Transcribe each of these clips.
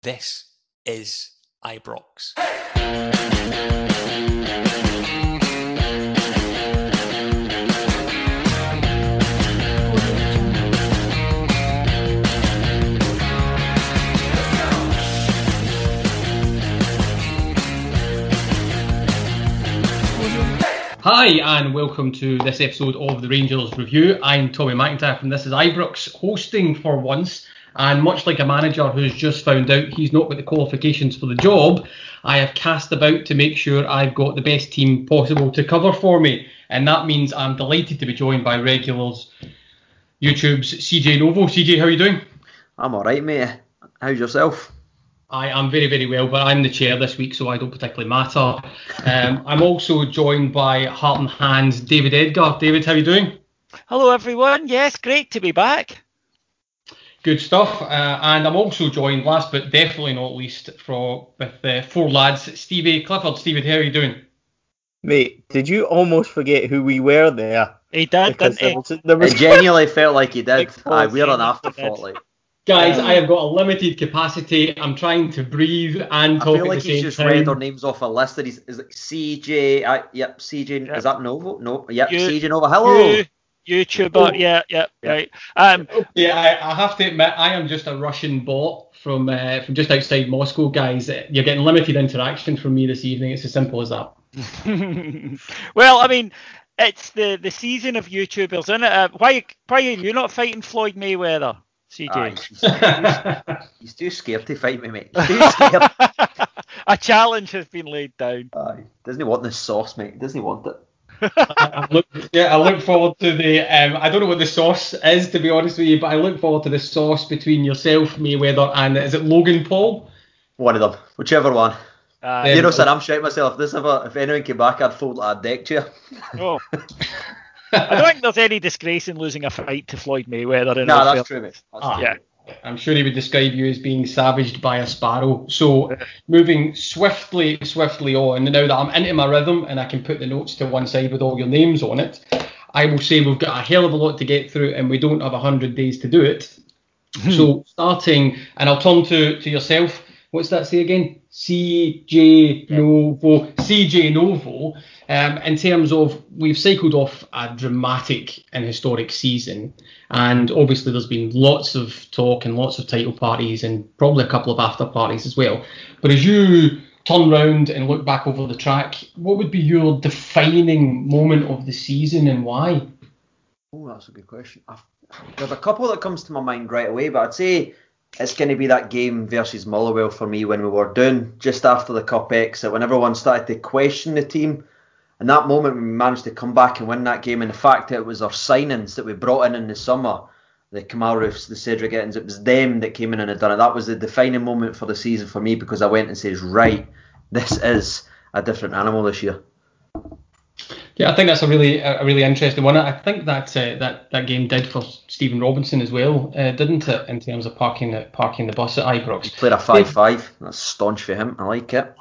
This is Ibrox. Hi, and welcome to this episode of the Rangers Review. I'm Tommy McIntyre from This is Ibrox, hosting for once. And much like a manager who's just found out he's not got the qualifications for the job, I have cast about to make sure I've got the best team possible to cover for me. And that means I'm delighted to be joined by regulars, YouTube's CJ Novo. CJ, how are you doing? I'm alright, mate. How's yourself? I am very, very well, but I'm the chair this week, so I don't particularly matter. Um, I'm also joined by Heart and Hand's David Edgar. David, how are you doing? Hello, everyone. Yes, great to be back. Good stuff. Uh, and I'm also joined, last but definitely not least, for with uh, four lads. Stevie Clifford. Stevie, how are you doing? Mate, did you almost forget who we were there? He did, Because didn't he? there was, there was It genuinely felt like you did. Big Aye, we're an balls, yeah, afterthought. Like. Guys, Um, I have got a limited capacity. I'm trying to breathe and talk. I talk feel at like the he's same just time. read our names off a list that he's is it CJ. I, yep, CJ. Yep. Is that Novo? No. Yep, You- CJ Nova. Hello. You, YouTuber, Oh. yeah, yeah, Yeah. right. Um, Yeah, I, I have to admit, I am just a Russian bot from uh, from just outside Moscow, guys. You're getting limited interaction from me this evening. It's as simple as that. well, I mean, it's the, the season of YouTubers, isn't it? Uh, why, why are you not fighting Floyd Mayweather, CJ? Aye, he's, he's too scared to fight me, mate. He's too scared. A challenge has been laid down. Aye. Doesn't he want the sauce, mate? Doesn't he want it? I look, yeah, I look forward to the. Um, I don't know what the sauce is, to be honest with you, but I look forward to the sauce between yourself, Mayweather, and is it Logan Paul? One of them, whichever one. Uh, you know, sir, I'm shouting myself. If this ever, if anyone came back, I'd fold like a deck chair. oh. I don't think there's any disgrace in losing a fight to Floyd Mayweather. In No, that's fair- true, mate. That's Ah. true. Yeah. I'm sure he would describe you as being savaged by a sparrow. So, moving swiftly, swiftly on, now that I'm into my rhythm and I can put the notes to one side with all your names on it, I will say we've got a hell of a lot to get through and we don't have 100 days to do it. so, starting, and I'll turn to, to yourself. What's that say again? CJ Novo. CJ Novo. Um, in terms of, we've cycled off a dramatic and historic season, and obviously there's been lots of talk and lots of title parties and probably a couple of after parties as well. But as you turn round and look back over the track, what would be your defining moment of the season and why? Oh, that's a good question. I've, there's a couple that comes to my mind right away, but I'd say it's going to be that game versus Motherwell for me when we were down just after the cup exit, when everyone started to question the team. And that moment we managed to come back and win that game, and the fact that it was our signings that we brought in in the summer, the Kemar Roofes, the Cedric Ittens, it was them that came in and had done it. That was the defining moment for the season for me because I went and says, right, this is a different animal this year. Yeah, I think that's a really a really interesting one. I think that uh, that that game did for Stephen Robinson as well, uh, didn't it? In terms of parking the parking the bus at Ibrox. He Played a 5 5. That's staunch for him. I like it.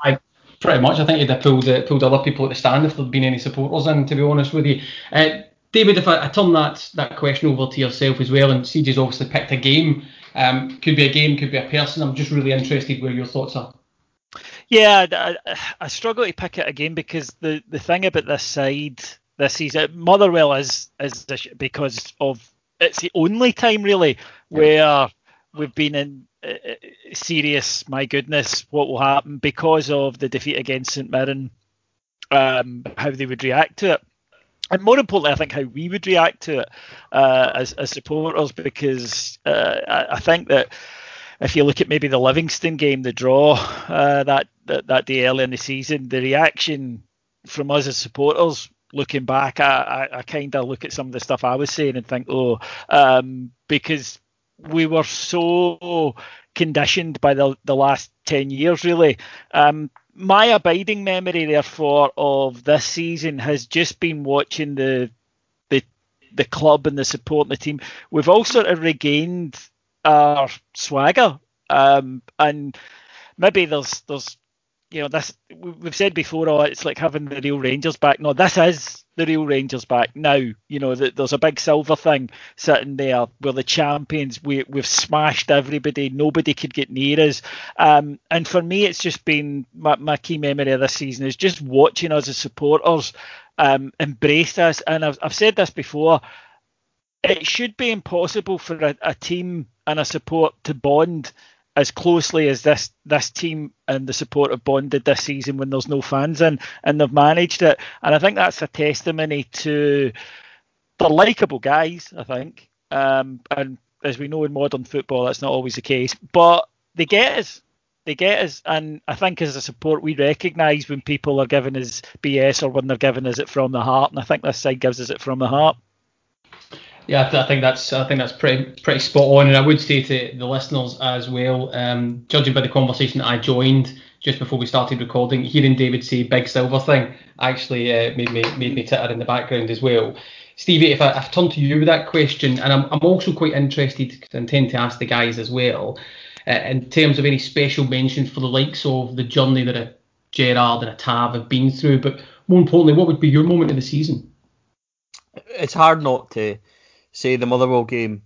Pretty much, I think he'd have pulled uh, pulled other people at the stand if there'd been any supporters in. To be honest with you, uh, David, if I, I turn that that question over to yourself as well, and CJ's obviously picked a game. Um, could be a game, could be a person. I'm just really interested where your thoughts are. Yeah, I, I- struggle to pick it again because the, the thing about this side this season, Motherwell is is because of it's the only time really where we've been in uh, uh, serious. My goodness, what will happen because of the defeat against St Mirren? Um, how they would react to it, and more importantly, I think how we would react to it uh, as as supporters because uh, I, I think that if you look at maybe the Livingston game, the draw uh, that, that that day early in the season, the reaction from us as supporters, looking back, I, I, I kind of look at some of the stuff I was saying and think, oh, um, because we were so conditioned by the the last ten years, really. Um, my abiding memory, therefore, of this season has just been watching the the the club and the support and the team. We've all sort of regained our swagger, um, and maybe there's there's you know, this we've said before, oh, it's like having the real Rangers back. No, this is the real Rangers back now. You know, that there's a big silver thing sitting there. We're the champions. We we've smashed everybody. Nobody could get near us. Um, and for me, it's just been my, my key memory of this season is just watching us as supporters um, embrace us. And I've, I've said this before. It should be impossible for a, a team and a support to bond as closely as this this team and the support have bonded this season when there's no fans in, and they've managed it. And I think that's a testimony to they're likable guys. I think, um, and as we know in modern football, that's not always the case, but they get us. They get us, and I think as a support, we recognise when people are giving us BS or when they're giving us it from the heart, and I think this side gives us it from the heart. Yeah, I think that's I think that's pretty pretty spot on, and I would say to the listeners as well, um, judging by the conversation that I joined just before we started recording, hearing David say "big silver thing" actually uh, made me made me titter in the background as well. Stevie, if I, I turn to you with that question, and I'm I'm also quite interested because I intend to ask the guys as well, uh, in terms of any special mention for the likes of the journey that a Gerrard and a Tav have been through, but more importantly, what would be your moment of the season? It's hard not to say the Motherwell game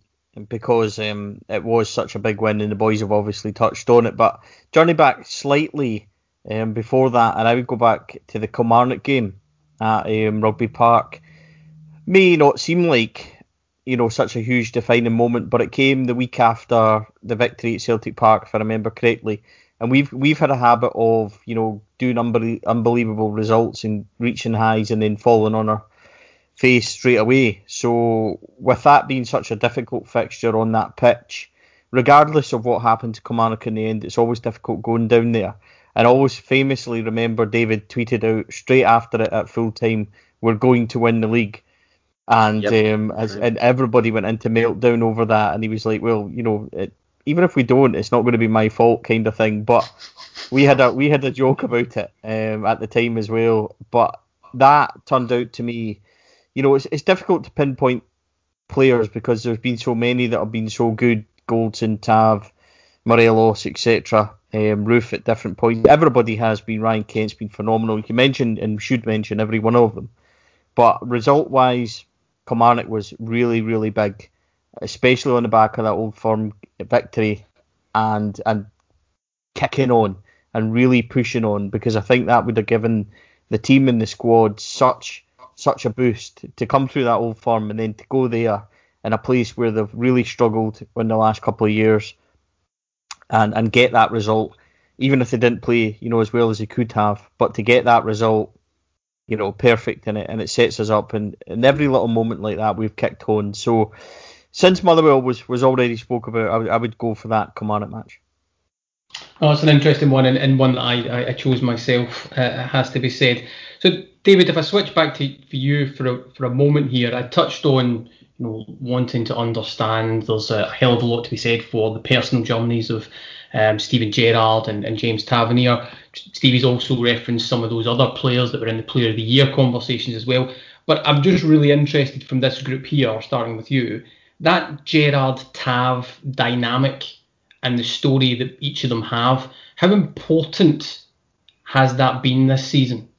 because um, it was such a big win and the boys have obviously touched on it. But journey back slightly um, before that, and I would go back to the Kilmarnock game at um, Rugby Park. May not seem like you know such a huge defining moment, but it came the week after the victory at Celtic Park, if I remember correctly. And we've we've had a habit of you know doing unbelievable results and reaching highs and then falling on our face straight away. So, with that being such a difficult fixture on that pitch, regardless of what happened to Kilmarnock in the end, it's always difficult going down there. And I always famously remember David tweeted out straight after it at full time, "We're going to win the league," and yep. um, as, and everybody went into meltdown over that. And he was like, "Well, you know, it, even if we don't, it's not going to be my fault," kind of thing. But we had a we had a joke about it um, at the time as well. But that turned out to me you know, it's, it's difficult to pinpoint players because there's been so many that have been so good. Goldson, Tav, Morelos, etc. Um, Roofe at different points. Everybody has been. Ryan Kent's been phenomenal. You can mention and should mention every one of them. But result wise, Kilmarnock was really, really big, especially on the back of that old firm victory and and kicking on and really pushing on because I think that would have given the team and the squad such such a boost to come through that old firm and then to go there in a place where they've really struggled in the last couple of years and and get that result, even if they didn't play, you know, as well as they could have, but to get that result, you know, perfect in it and it sets us up and in every little moment like that we've kicked on. So since Motherwell was was already spoke about, I, w- I would go for that Kilmarnock match. Oh, it's an interesting one and, and one that I, I chose myself, uh, has to be said. So David, if I switch back to for you for a, for a moment here, I touched on you know wanting to understand. There's a hell of a lot to be said for the personal journeys of um, Steven Gerrard and, and James Tavernier. Stevie's also referenced some of those other players that were in the Player of the Year conversations as well. But I'm just really interested from this group here, starting with you, that Gerrard Tav dynamic and the story that each of them have. How important has that been this season?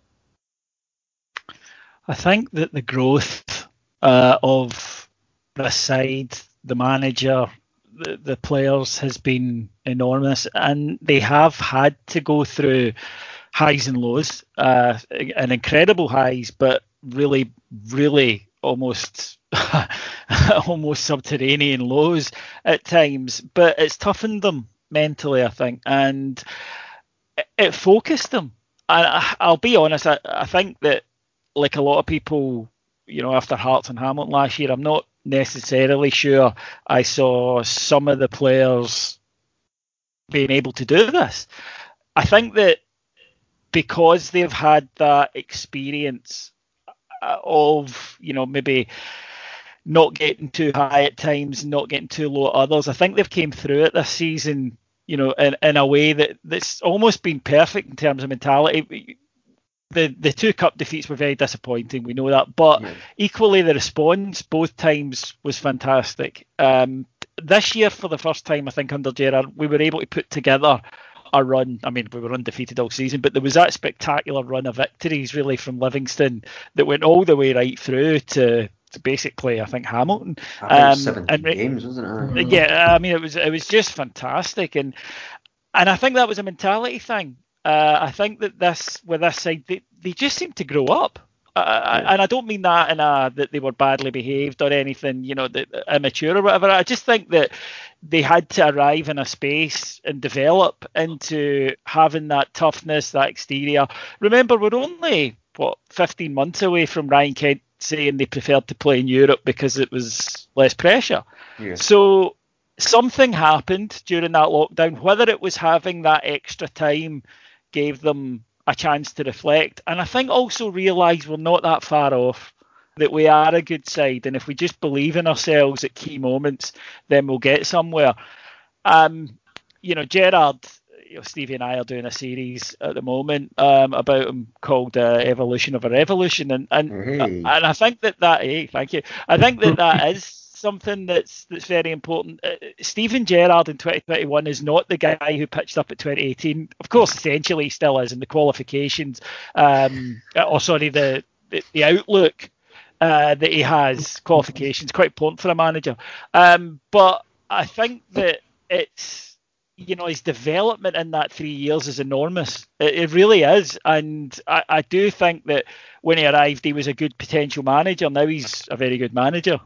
I think that the growth uh, of the side, the manager, the, the players has been enormous, and they have had to go through highs and lows, uh, and incredible highs, but really, really almost almost subterranean lows at times. But it's toughened them mentally, I think, and it, focused them. And I'll be honest, I, I think that like a lot of people, you know, after Hearts and Hamilton last year, I'm not necessarily sure I saw some of the players being able to do this. I think that because they've had that experience uh, of, you know, maybe not getting too high at times, not getting too low at others, I think they've came through it this season, you know, in, in a way that that's almost been perfect in terms of mentality the the two cup defeats were very disappointing. We know that, but yeah. equally the response both times was fantastic. Um, this year, for the first time, I think under Gerrard, we were able to put together a run. I mean, we were undefeated all season, but there was that spectacular run of victories really from Livingston that went all the way right through to, basically, I think Hamilton. I think Um, 17 and games, wasn't it? Yeah, I mean, it was it was just fantastic, and and I think that was a mentality thing. Uh, I think that this with this side, they, they just seem to grow up. Uh, And I don't mean that in a that they were badly behaved or anything, you know, that immature or whatever. I just think that they had to arrive in a space and develop into having that toughness, that exterior. Remember, we're only what 15 months away from Ryan Kent saying they preferred to play in Europe because it was less pressure. Yeah. So something happened during that lockdown, whether it was having that extra time gave them a chance to reflect. And I think also realise we're not that far off, that we are a good side. And if we just believe in ourselves at key moments, then we'll get somewhere. Um, you know, Gerrard, you know, Stevie and I are doing a series at the moment um, about him called uh, Evolution of a Revolution. And, and, Hey. and I think that that, hey, thank you. I think that that is something that's that's very important. Uh, Steven Gerrard in 2021 is not the guy who pitched up at 2018. Of course, essentially he still is in the qualifications, um, uh, or sorry, the the, the outlook uh, that he has qualifications quite important for a manager. Um, but I think that it's you know his development in that three years is enormous. It, it really is, and I, I do think that when he arrived, he was a good potential manager. Now he's a very good manager.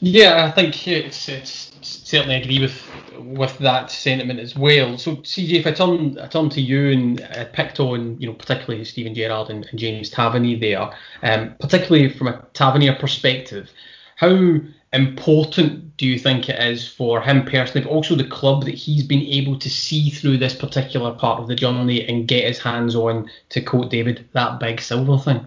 Yeah, I think it's, it's certainly agree with with that sentiment as well. So, CJ, if I turn I turn to you and uh, picked on, you know, particularly Steven Gerrard and, and James Tavernier there, um, particularly from a Tavernier perspective, how important do you think it is for him personally, but also the club that he's been able to see through this particular part of the journey and get his hands on, to quote David, that big silver thing?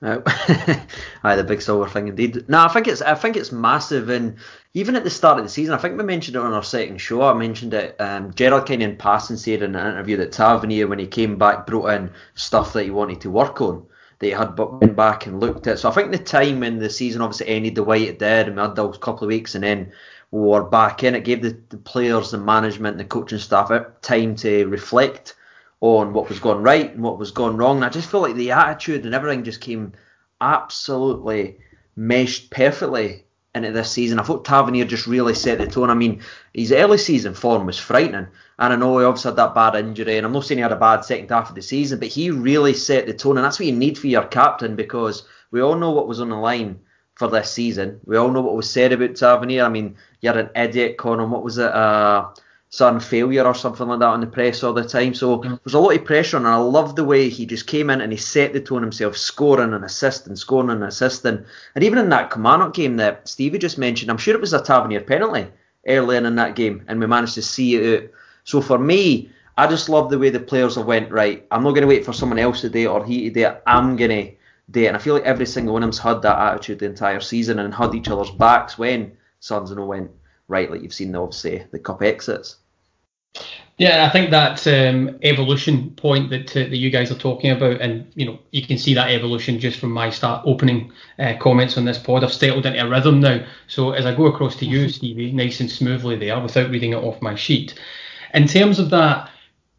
Uh, aye, the big silver thing indeed. No, I think it's I think it's massive, and even at the start of the season, I think we mentioned it on our second show. I mentioned it. Um, Gerrard kind passing said in an interview that Tavernier, when he came back, brought in stuff that he wanted to work on. That he had bu- went back and looked at. So I think the time when the season obviously ended the way it did, and we had those couple of weeks, and then we were back in, it gave the, the players, the management, the coaching staff uh, time to reflect on what was going right and what was going wrong. And I just feel like the attitude and everything just came absolutely meshed perfectly into this season. I thought Tavernier just really set the tone. I mean, his early season form was frightening. And I know he obviously had that bad injury, and I'm not saying he had a bad second half of the season, but he really set the tone, and that's what you need for your captain because we all know what was on the line for this season. We all know what was said about Tavernier. I mean, you had an idiot calling what was it, uh, son failure or something like that on the press all the time. So Mm. there's a lot of pressure, on, and I love the way he just came in and he set the tone himself, scoring and assisting, scoring and assisting. And even in that Kilmarnock game that Stevie just mentioned, I'm sure it was a Tavernier penalty early in, in that game, and we managed to see it out. So for me, I just love the way the players have went, right, I'm not going to wait for someone else to do it or he to do it, I'm going to do it. And I feel like every single one of them's had that attitude the entire season and had each other's backs when Suns and all went right, like you've seen, obviously, the cup exits. Yeah, I think that um, evolution point that uh, that you guys are talking about, and you know, you can see that evolution just from my start opening uh, comments on this pod. I've settled into a rhythm now. So as I go across to you, Stevie, nice and smoothly there, without reading it off my sheet. In terms of that,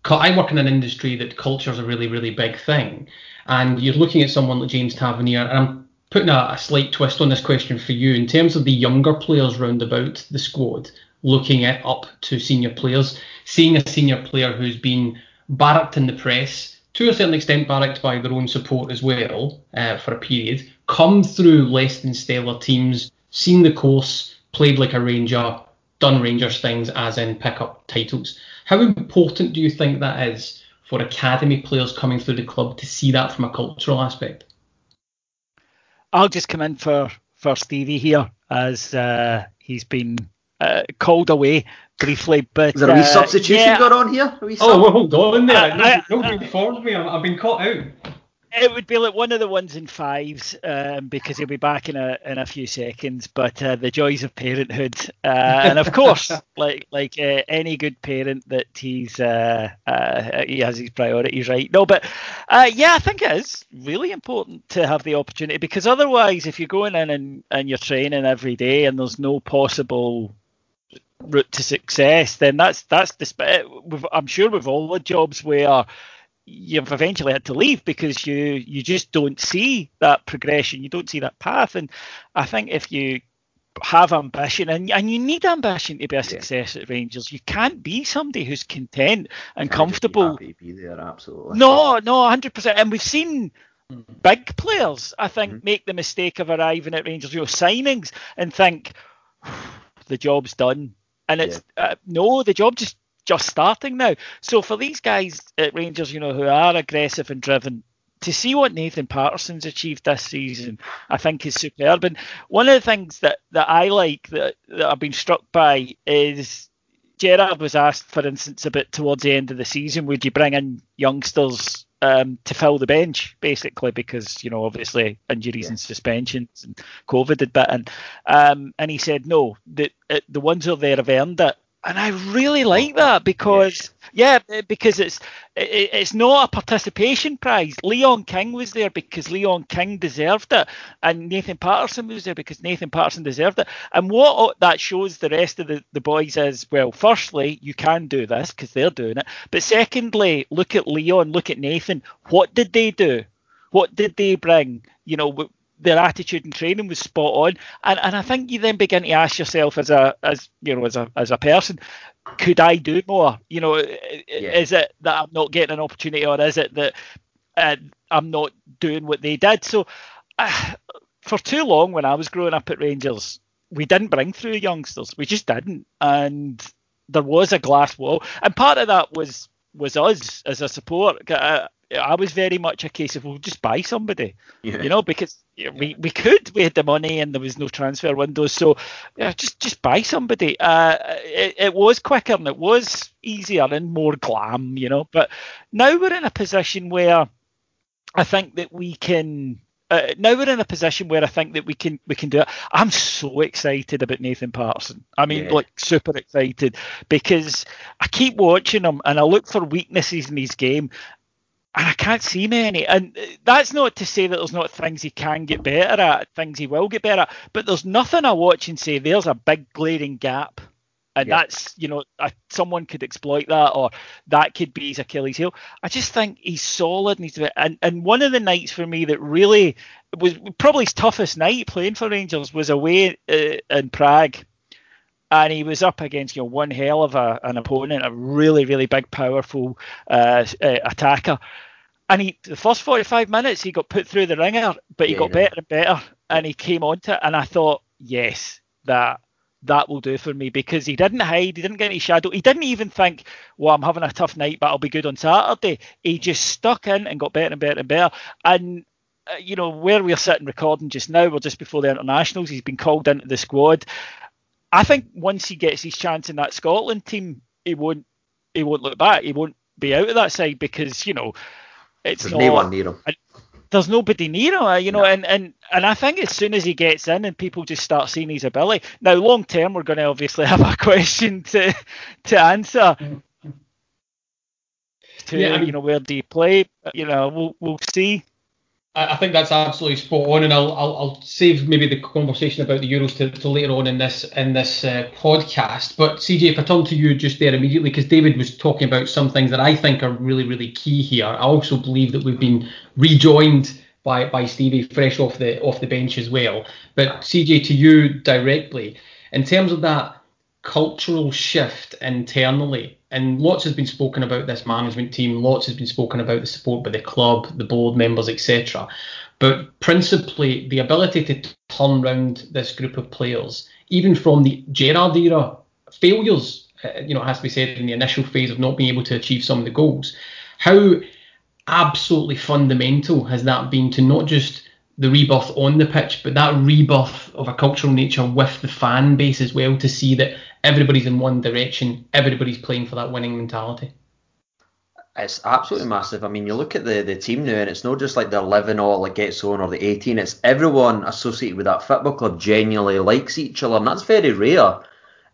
I work in an industry that culture is a really, really big thing, and you're looking at someone like James Tavernier, and I'm putting a, a slight twist on this question for you. In terms of the younger players round about the squad looking at up to senior players, seeing a senior player who's been barracked in the press, to a certain extent barracked by their own support as well uh, for a period, come through less than stellar teams, seen the course, played like a Ranger, done Rangers things as in pick up titles. How important do you think that is for academy players coming through the club to see that from a cultural aspect? I'll just come in for for Stevie here as uh, he's been uh, called away briefly. But Is there a wee uh, substitution yeah, going on here? A wee Oh, sub? well, hold on there. I- I- Nobody informed me. I've I've been caught out. It would be like one of the ones in fives um, because he'll be back in a in a few seconds. But uh, the joys of parenthood, uh, and of course, like like uh, any good parent, that he's uh, uh, he has his priorities right. No, but uh, yeah, I think it is really important to have the opportunity because otherwise, if you're going in and, and you're training every day and there's no possible route to success, then that's that's the. I'm sure with all the jobs where you've eventually had to leave because you you just don't see that progression, you don't see that path, and I think if you have ambition and, and you need ambition to be a success yeah. at Rangers. You can't be somebody who's content and can't comfortable. Be, be there, absolutely. No, no, hundred percent. And we've seen big players, I think, mm-hmm. make the mistake of arriving at Rangers, you know, signings and think the job's done. And it's yeah. uh, no, the job just just starting now. So for these guys at Rangers, you know, who are aggressive and driven, to see what Nathan Patterson's achieved this season, I think is superb. And one of the things that, that I like that, that I've been struck by is Gerrard was asked, for instance, a bit towards the end of the season, would you bring in youngsters um, to fill the bench, basically, because you know obviously injuries yeah. and suspensions and COVID had bit in, um, and he said no. The the ones who are there have earned it, and I really like that because yeah, eh, because it's it, it's not a participation prize. Leon King was there because Leon King deserved it, and Nathan Patterson was there because Nathan Patterson deserved it. And what that shows the rest of the, the boys is well, firstly, you can do this because they're doing it, but secondly, look at Leon, look at Nathan. What did they do? What did they bring? You know, their attitude and training was spot on. And and I think you then begin to ask yourself as a as you know as a as a person, could I do more? You know, yeah. is it that I'm not getting an opportunity, or is it that uh, I'm not doing what they did? So, uh, for too long when I was growing up at Rangers, we didn't bring through youngsters. We just didn't, and there was a glass wall. And part of that was was us as a support. Uh, I was very much a case of we'll just buy somebody, yeah. you know, because we, we could, we had the money and there was no transfer windows, so yeah, just just buy somebody. Uh, it, it was quicker and it was easier and more glam, you know. But now we're in a position where I think that we can. Uh, now we're in a position where I think that we can we can do it. I'm so excited about Nathan Patterson. I mean, yeah. like super excited because I keep watching him and I look for weaknesses in his game, and I can't see many. And that's not to say that there's not things he can get better at, things he will get better at, but there's nothing I watch and say there's a big glaring gap. And yeah. that's, you know, someone could exploit that or that could be his Achilles heel. I just think he's solid. And, he's, and, and one of the nights for me that really was probably his toughest night playing for Rangers was away uh, in Prague and he was up against you know one hell of a, an opponent, a really really big, powerful uh, uh, attacker. And he the first 45 minutes he got put through the ringer, but he yeah, got better and better, and he came onto it. And I thought, yes, that that will do for me because he didn't hide, he didn't get any shadow, he didn't even think, well, I'm having a tough night, but I'll be good on Saturday. He just stuck in and got better and better and better. And uh, you know where we're sitting recording just now, we're just before the internationals. He's been called into the squad. I think once he gets his chance in that Scotland team, he won't he won't look back. He won't be out of that side because you know it's there's not, no one near him. There's nobody near him, uh, you know, no. and, and and I think as soon as he gets in and people just start seeing his ability. Now, long term, we're going to obviously have a question to to answer. To yeah, I mean, you know, where do you play? You know, we'll we'll see. I think that's absolutely spot on, and I'll, I'll, I'll save maybe the conversation about the Euros to, to later on in this in this uh, podcast. But CJ, if I turn to you just there immediately, because David was talking about some things that I think are really really key here. I also believe that we've been rejoined by by Stevie fresh off the off the bench as well. But CJ, to you directly, in terms of that cultural shift internally and lots has been spoken about this management team, lots has been spoken about the support by the club, the board members, etc. But principally, the ability to turn around this group of players, even from the Gerrard era failures, uh, you know, it has to be said in the initial phase of not being able to achieve some of the goals, how absolutely fundamental has that been to not just the rebirth on the pitch, but that rebirth of a cultural nature with the fan base as well to see that everybody's in one direction, everybody's playing for that winning mentality. It's absolutely massive. I mean, you look at the, the team now, and it's not just like the 11 or that gets on or the 18. It's everyone associated with that football club genuinely likes each other, and that's very rare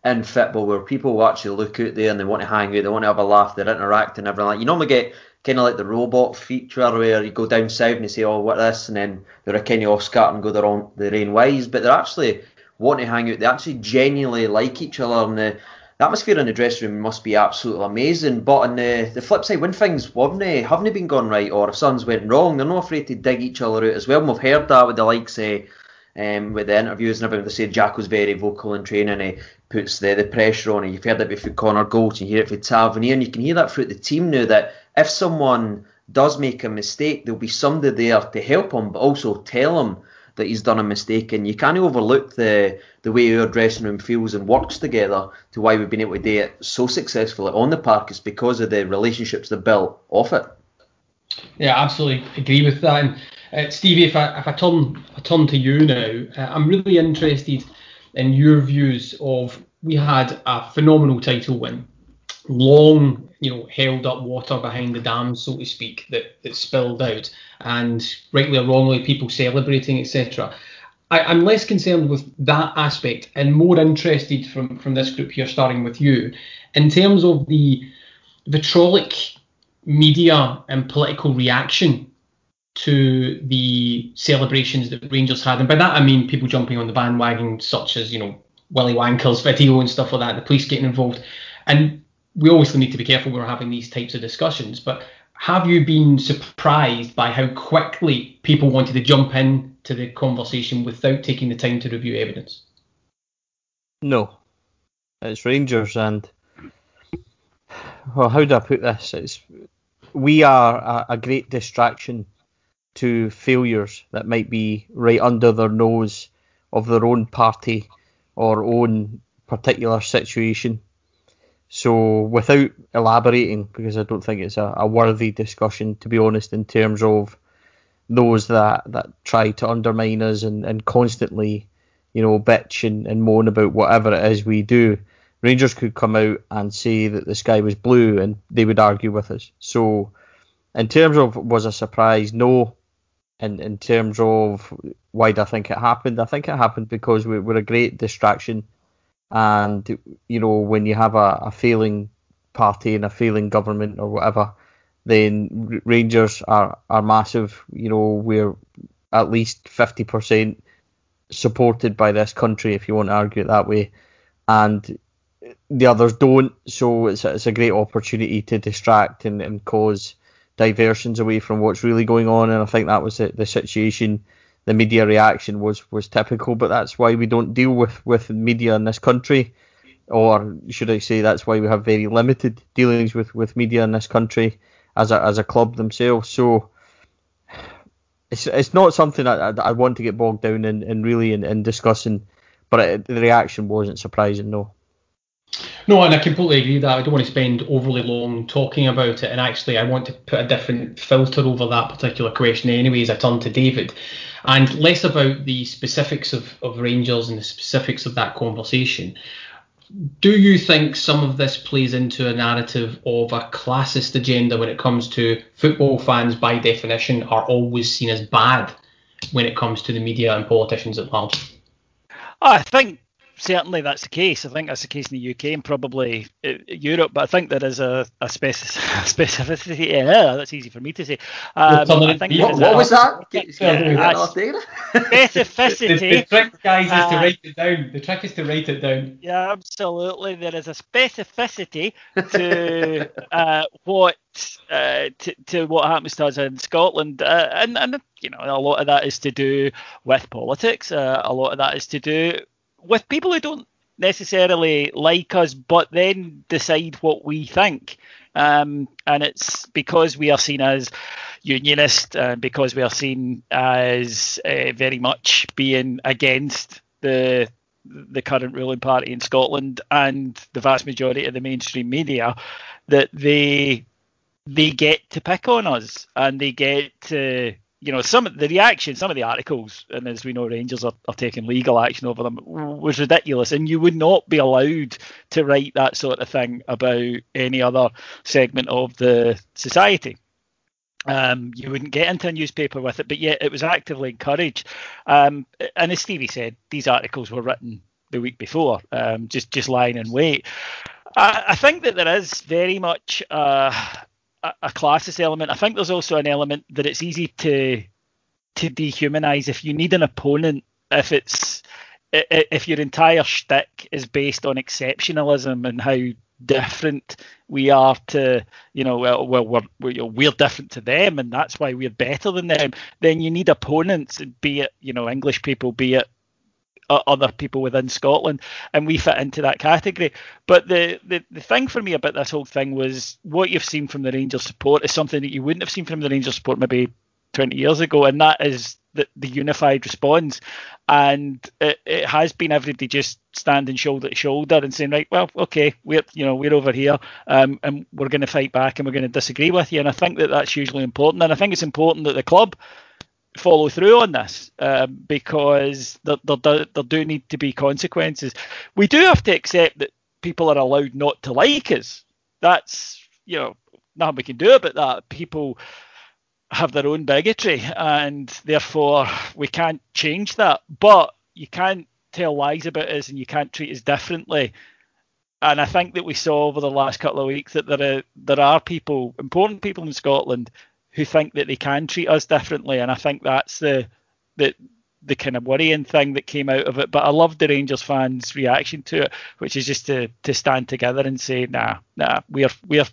in football where people actually look out there and they want to hang out, they want to have a laugh, they're interacting, everything like. You normally get kind of like the robot feature where you go down south and you say, "Oh, what this," and then they're a kind of off and go their own their own ways, but they're actually want to hang out. They actually genuinely like each other, and the the atmosphere in the dressing room must be absolutely amazing. But on the, the flip side, when things haven't, eh, haven't been gone right or if something's went wrong, they're not afraid to dig each other out as well. And we've heard that with the likes of, um, with the interviews and everything. They say Jack was very vocal in training. And he puts the, the pressure on. And you've heard it before Connor Goldson, you hear it from Tavernier, and you can hear that throughout the team now that if someone does make a mistake, there'll be somebody there to help them, but also tell him that he's done a mistake. And you can't overlook the the way our dressing room feels and works together to why we've been able to do it so successfully on the park is because of the relationships they built off it. Yeah, absolutely agree with that. And uh, Stevie, if I if I turn I turn to you now, uh, I'm really interested in your views of we had a phenomenal title win, long you know held up water behind the dam, so to speak, that that spilled out, and rightly or wrongly people celebrating, etc. I, am less concerned with that aspect and more interested from from this group here, starting with you, in terms of the vitriolic media and political reaction to the celebrations that Rangers had, and by that I mean people jumping on the bandwagon, such as you know Willie Wanker's video and stuff like that, the police getting involved, and we always need to be careful when we're having these types of discussions. But have you been surprised by how quickly people wanted to jump in to the conversation without taking the time to review evidence? No, it's Rangers, and well, how do I put this? It's we are a, a great distraction to failures that might be right under their nose of their own party or own particular situation. So, without elaborating, because I don't think it's a, a worthy discussion, to be honest, in terms of those that, that try to undermine us and, and constantly, you know, bitch and, and moan about whatever it is we do. Rangers could come out and say that the sky was blue and they would argue with us. So, in terms of was a surprise, no. In, in terms of why do I think it happened? I think it happened because we were a great distraction. And, you know, when you have a, a failing party and a failing government or whatever, then Rangers are, are massive. You know, we're at least 50% supported by this country, if you want to argue it that way. And the others don't. So it's it's a great opportunity to distract and, and cause diversions away from what's really going on. And I think that was the, the situation. The media reaction was was typical, but that's why we don't deal with with media in this country, or should I say that's why we have very limited dealings with with media in this country as a as a club themselves. So. It's, it's not something I, I want to get bogged down in, in really in, in discussing, but it, the reaction wasn't surprising, no. No, and I completely agree that I don't want to spend overly long talking about it. And actually, I want to put a different filter over that particular question, anyways. I turn to David, and less about the specifics of, of Rangers and the specifics of that conversation. Do you think some of this plays into a narrative of a classist agenda when it comes to football fans, by definition, are always seen as bad when it comes to the media and politicians at large? I think certainly that's the case. I think that's the case in the UK and probably uh, Europe, but I think there is a, a specificity. Yeah, that's easy for me to say. Um, what, what was that? Yeah, specificity. the, the, trick, guys, is uh, to write it down. The trick is to write it down. Yeah, absolutely. There is a specificity to uh, what uh, to, to what happens to us in Scotland, uh, and and you know a lot of that is to do with politics. Uh, a lot of that is to do with people who don't necessarily like us, but then decide what we think. Um, and it's because we are seen as unionist, uh, because we are seen as uh, very much being against the the current ruling party in Scotland and the vast majority of the mainstream media, that they they get to pick on us and they get to you know, some of the reaction, some of the articles, and as we know, Rangers are, are taking legal action over them, was ridiculous. And you would not be allowed to write that sort of thing about any other segment of the society. Um, you wouldn't get into a newspaper with it, but yet it was actively encouraged. Um, and as Stevie said, these articles were written the week before, um, just just lying in wait. I, I, think that there is very much uh, a, a element. I think there's also an element that it's easy to to dehumanize if you need an opponent. If it's if your entire shtick is based on exceptionalism and how different we are to you know well, well we're we're, we're different to them and that's why we're better than them then you need opponents be it you know english people be it other people within Scotland, and we fit into that category. But the, the the thing for me about this whole thing was what you've seen from the Rangers support is something that you wouldn't have seen from the Rangers support maybe 20 years ago, and that is the, the unified response. And it, it has been everybody just standing shoulder to shoulder and saying, right, well, okay, we're you know we're over here, um, and we're going to fight back and we're going to disagree with you. And I think that that's hugely important. And I think it's important that the club follow through on this um, because there, there, there do need to be consequences. We do have to accept that people are allowed not to like us. That's you know nothing we can do about that. People have their own bigotry, and therefore we can't change that. But you can't tell lies about us, and you can't treat us differently. And I think that we saw over the last couple of weeks that there are there are people, important people in Scotland, who think that they can treat us differently, and I think that's the the the kind of worrying thing that came out of it. But I love the Rangers fans' reaction to it, which is just to to stand together and say, nah, nah, we're we're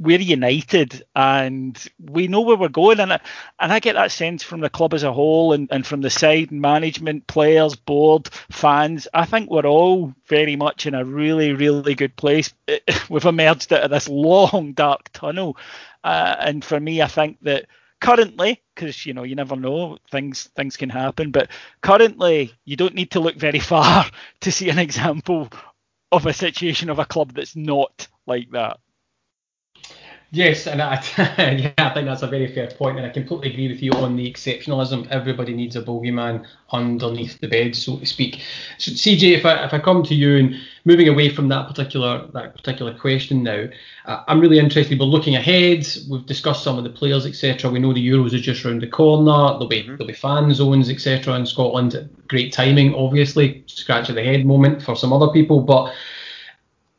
we're united and we know where we're going. And I, and I get that sense from the club as a whole and, and from the side management players board fans. I think we're all very much in a really really good place. We've emerged out of this long dark tunnel. Uh, and for me I think that currently because you know you never know things things can happen but currently you don't need to look very far to see an example of a situation of a club that's not like that Yes, and I, yeah, I think that's a very fair point, and I completely agree with you on the exceptionalism. Everybody needs a bogeyman underneath the bed, so to speak. So, CJ, if I if I come to you and moving away from that particular that particular question now, uh, I'm really interested. We're looking ahead. We've discussed some of the players, etc. We know the Euros are just around the corner. There'll be mm-hmm. there'll be fan zones, etc. in Scotland. Great timing, obviously. Scratch of the head moment for some other people, but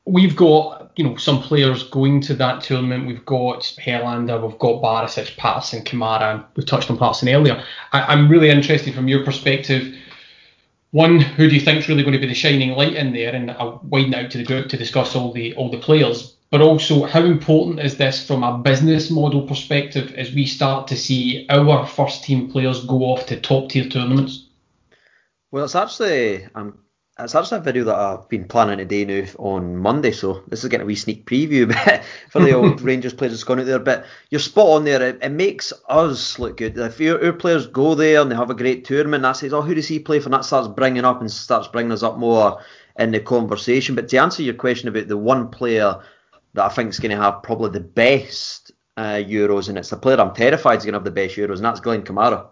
we've got you know some players going to that tournament. We've got Helander, we've got Barisic, Patterson, Kamara, and we've touched on Patterson earlier. I, am really interested from your perspective. One, who do you think is really going to be the shining light in there? And I'll widen out to the group to discuss all the all the players. But also, how important is this from a business model perspective as we start to see our first team players go off to top tier tournaments? Well, it's actually I'm it's actually a video that I've been planning to do now on Monday, so this is getting a wee sneak preview for the old Rangers players that's gone out there. But you're spot on there. It, it makes us look good. If your, our players go there and they have a great tournament, that says, oh, who does he play for? And that starts bringing up and starts bringing us up more in the conversation. But to answer your question about the one player that I think is going to have probably the best uh, Euros, and it's the player I'm terrified is going to have the best Euros, and that's Glenn Kamara.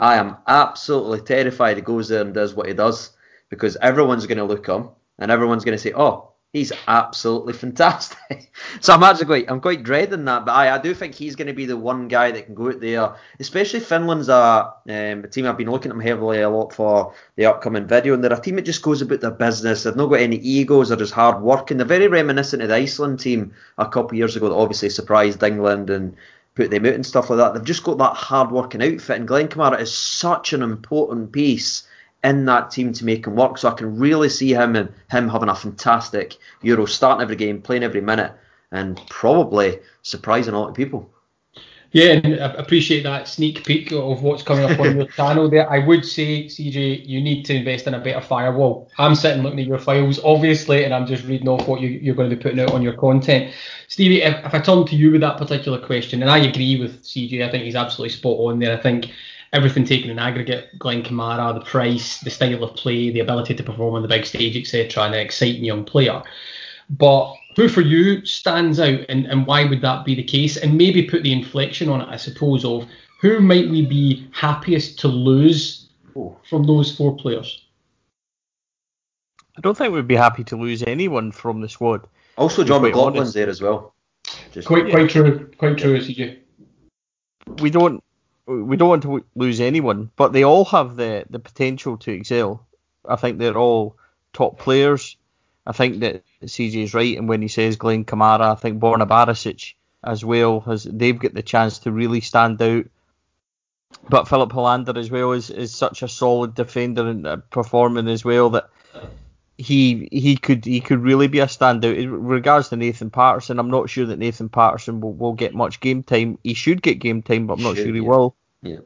I am absolutely terrified he goes there and does what he does because everyone's going to look him and everyone's going to say, "Oh, he's absolutely fantastic." so I'm actually quite, I'm quite dreading that, but I, I do think he's going to be the one guy that can go out there. Especially Finland's a, um, a team I've been looking at them heavily a lot for the upcoming video, and they're a team that just goes about their business. They've not got any egos. They're just hard working. They're very reminiscent of the Iceland team a couple of years ago that obviously surprised England and put them out and stuff like that. They've just got that hard working outfit, and Glenn Kamara is such an important piece in that team to make him work. So I can really see him and him having a fantastic Euro, starting every game, playing every minute, and probably surprising a lot of people. Yeah, and I appreciate that sneak peek of what's coming up on your channel there. I would say, CJ, you need to invest in a better firewall. I'm sitting looking at your files, obviously, and I'm just reading off what you, are going to be putting out on your content. Stevie, if, if I turn to you with that particular question, and I agree with CJ, I think he's absolutely spot on there. I think everything taken in aggregate, Glenn Kamara, the price, the style of play, the ability to perform on the big stage, etc., and an exciting young player. But who for you stands out and, and why would that be the case? And maybe put the inflection on it, I suppose, of who might we be happiest to lose oh. from those four players? I don't think we'd be happy to lose anyone from the squad. Also, Jon McLaughlin's there as well. Just, quite, yeah. quite true. Quite true, CJ. We don't we don't want to lose anyone, but they all have the, the potential to excel. I think they're all top players. I think that CJ is right, and when he says Glenn Kamara, I think Borna Barisic as well has they've got the chance to really stand out. but Filip Helander as well is, is such a solid defender and uh, performing as well that he he could he could really be a standout. In regards to Nathan Patterson, I'm not sure that Nathan Patterson will, will get much game time. He should get game time, but I'm not Should, sure he yeah. will. Yeah.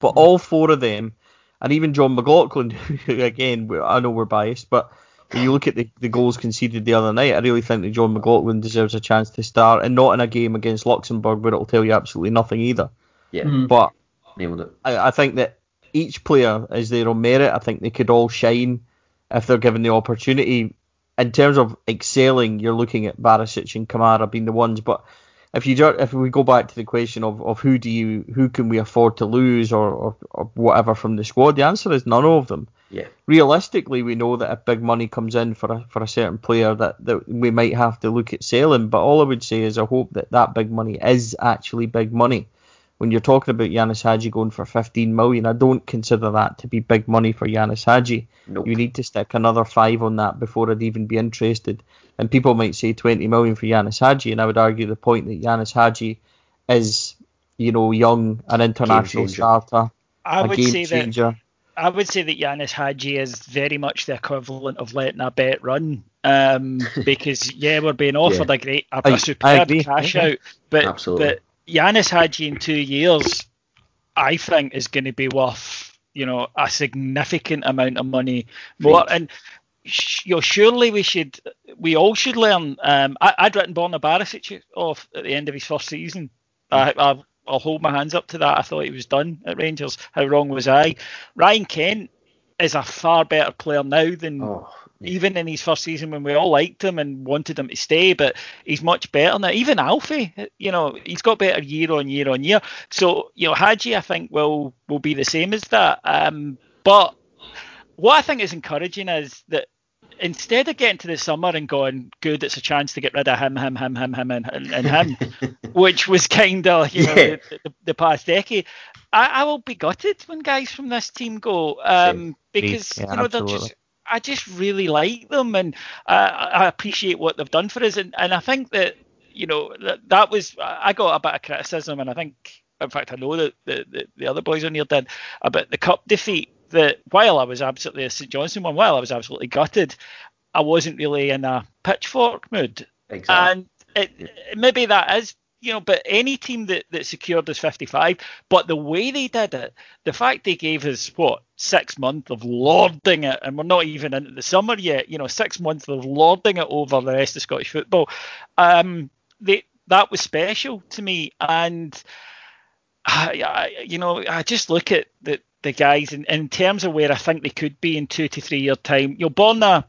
But all four of them, and even Jon McLaughlin, again I know we're biased, but when you look at the, the goals conceded the other night, I really think that Jon McLaughlin deserves a chance to start, and not in a game against Luxembourg where it'll tell you absolutely nothing either. Yeah, Mm. But nailed it. I, I think that each player is their own merit. I think they could all shine if they're given the opportunity. In terms of excelling, you're looking at Barisic and Kamara being the ones. But if you if we go back to the question of, of who do you who can we afford to lose or, or, or whatever from the squad, the answer is none of them. Yeah. Realistically, we know that if big money comes in for a for a certain player, that, that we might have to look at selling. But all I would say is I hope that that big money is actually big money when you're talking about Ianis Hagi going for 15 million, I don't consider that to be big money for Ianis Hagi. Nope. You need to stick another five on that before I'd even be interested. And people might say 20 million for Ianis Hagi, and I would argue the point that Ianis Hagi is, you know, young, an international changer. starter, I a would game say that. I would say that Ianis Hagi is very much the equivalent of letting a bet run. Um, because yeah, we're being offered a great, a, I- a I superb cash Yeah. out, but Absolutely. but Ianis Hagi in two years, I think is going to be worth you know a significant amount of money more. And sh- you know, surely we should, we all should learn. Um, I, I'd written Borna Barisic off at the end of his first season. I, I, I'll hold my hands up to that. I thought he was done at Rangers. How wrong was I? Ryan Kent is a far better player now than Oh, even in his first season when we all liked him and wanted him to stay, but he's much better now. Even Alfie, you know, he's got better year on year on year. So, you know, Hagi, I think, will will be the same as that. Um, but what I think is encouraging is that instead of getting to the summer and going, good, it's a chance to get rid of him, him, him, him, him, and, and, him, which was kind of, you know, Yeah. the, the, the past decade, I, I will be gutted when guys from this team go um, because, Yeah, you know, they're just. I just really like them, and uh, I appreciate what they've done for us, and, and I think that you know that, that was I got a bit of criticism, and I think in fact I know that the, the, the other boys on here did about the cup defeat. That while I was absolutely a St Johnstone one, while I was absolutely gutted, I wasn't really in a pitchfork mood, exactly. and it, maybe that is you know, but any team that, that secured us 55, but the way they did it, the fact they gave us what six months of lording it, and we're not even into the summer yet, you know, six months of lording it over the rest of Scottish football, um, they that was special to me, and I, I, you know, I just look at the the guys in, in terms of where I think they could be in two to three year time. You'll Borna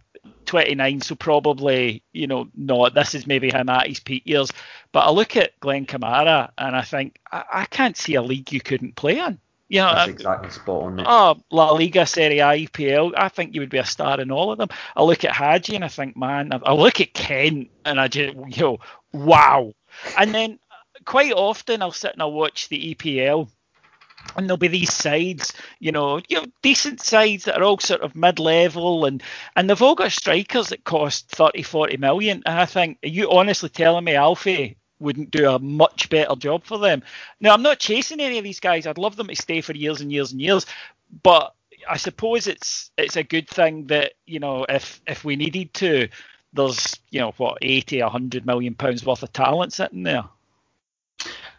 29, so probably, you know, not. This is maybe him at his peak years. But I look at Glenn Kamara and I think, I, I can't see a league you couldn't play in. You know, That's I- exactly spot on. Mate. Oh, La Liga, Serie A, EPL. I think you would be a star in all of them. I look at Hagi and I think, man, I, look at Kent and I just, you know, wow. And then uh, quite often I'll sit and I'll watch the EPL and there'll be these sides, you know, you know, decent sides that are all sort of mid-level and and they've all got strikers that cost 30, 40 million. And I think, are you honestly telling me Alfie wouldn't do a much better job for them? Now, I'm not chasing any of these guys. I'd love them to stay for years and years and years, but I suppose it's it's a good thing that you know if if we needed to, there's you know what 80, 100 million pounds worth of talent sitting there.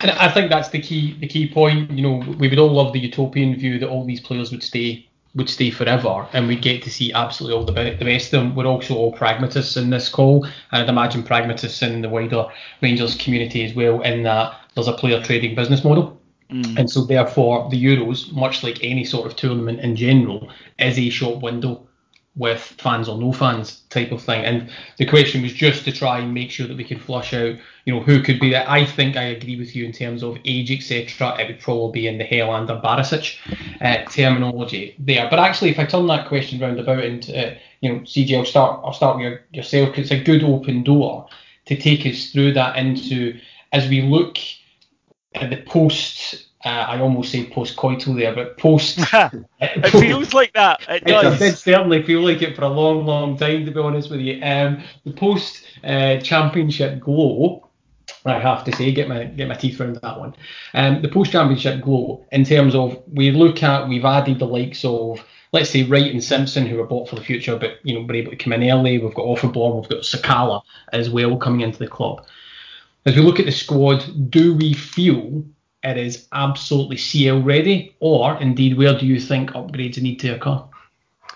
And I think that's the key the key point. You know, we would all love the utopian view that all these players would stay would stay forever, and we'd get to see absolutely all the the best of them. We're also all pragmatists in this call, and I'd imagine pragmatists in the wider Rangers community as well. In that there's a player trading business model. Mm. And so, therefore, the Euros, much like any sort of tournament in general, is a short window with fans or no fans type of thing. And the question was just to try and make sure that we can flush out, you know, who could be that. I think I agree with you in terms of age, etc. It would probably be in the Helander Barisic uh, terminology there. But actually, if I turn that question round about and uh, you know, CJ, I'll start. I'll start with your, yourself because it's a good open door to take us through that into as we look at the post. Uh, I almost say post-coital there, but post. it feels like that. It It does. It certainly feel like it for a long, long time, to be honest with you. Um, the post uh, championship glow, I have to say, get my get my teeth around that one. Um, the post championship glow, in terms of we look at, we've added the likes of let's say Wright and Simpson, who are bought for the future, but you know were able to come in early. We've got Offenborn, we've got Sakala as well coming into the club. As we look at the squad, do we feel it is absolutely CL ready, or indeed where do you think upgrades need to occur?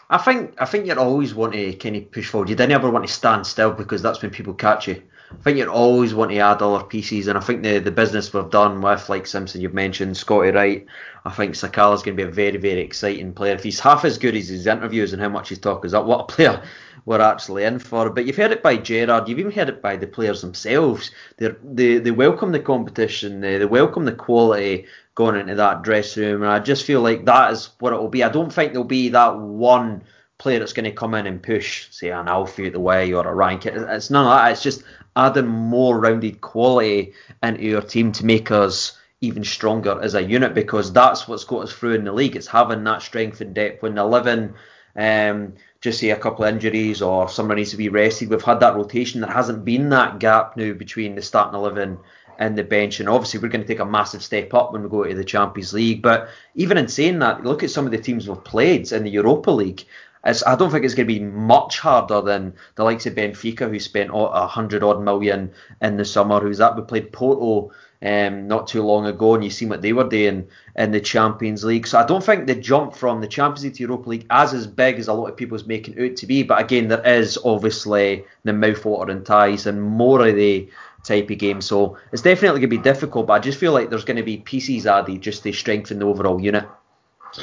I think I think you always want to kind of push forward. You don't ever want to stand still because that's when people catch you. I think you're always want to add other pieces, and I think the the business we've done with like Simpson, you've mentioned Scotty Wright. I think Sakala's going to be a very very exciting player. If he's half as good as his interviews and how much he's talking, up, what a player we're actually in for. But you've heard it by Gerrard, you've even heard it by the players themselves. They they they welcome the competition, they, they welcome the quality going into that dressing room, and I just feel like that is what it will be. I don't think there'll be that one player that's going to come in and push, say, an Alfie at the way or a rank. It's none of that. It's just adding more rounded quality into your team to make us even stronger as a unit because that's what's got us through in the league. It's having that strength and depth when 11, um, just say a couple of injuries or someone needs to be rested. We've had that rotation. There hasn't been that gap now between the starting 11 and the bench. And obviously, we're going to take a massive step up when we go to the Champions League. But even in saying that, look at some of the teams we've played in the Europa League. It's, I don't think it's going to be much harder than the likes of Benfica, who spent a hundred odd million in the summer. Who's that? We played Porto um, not too long ago, and you seen what they were doing in the Champions League. So I don't think the jump from the Champions League to Europa League as as big as a lot of people's making out to be. But again, there is obviously the mouthwatering ties and more of the type of game. So it's definitely going to be difficult. But I just feel like there's going to be pieces added just to strengthen the overall unit.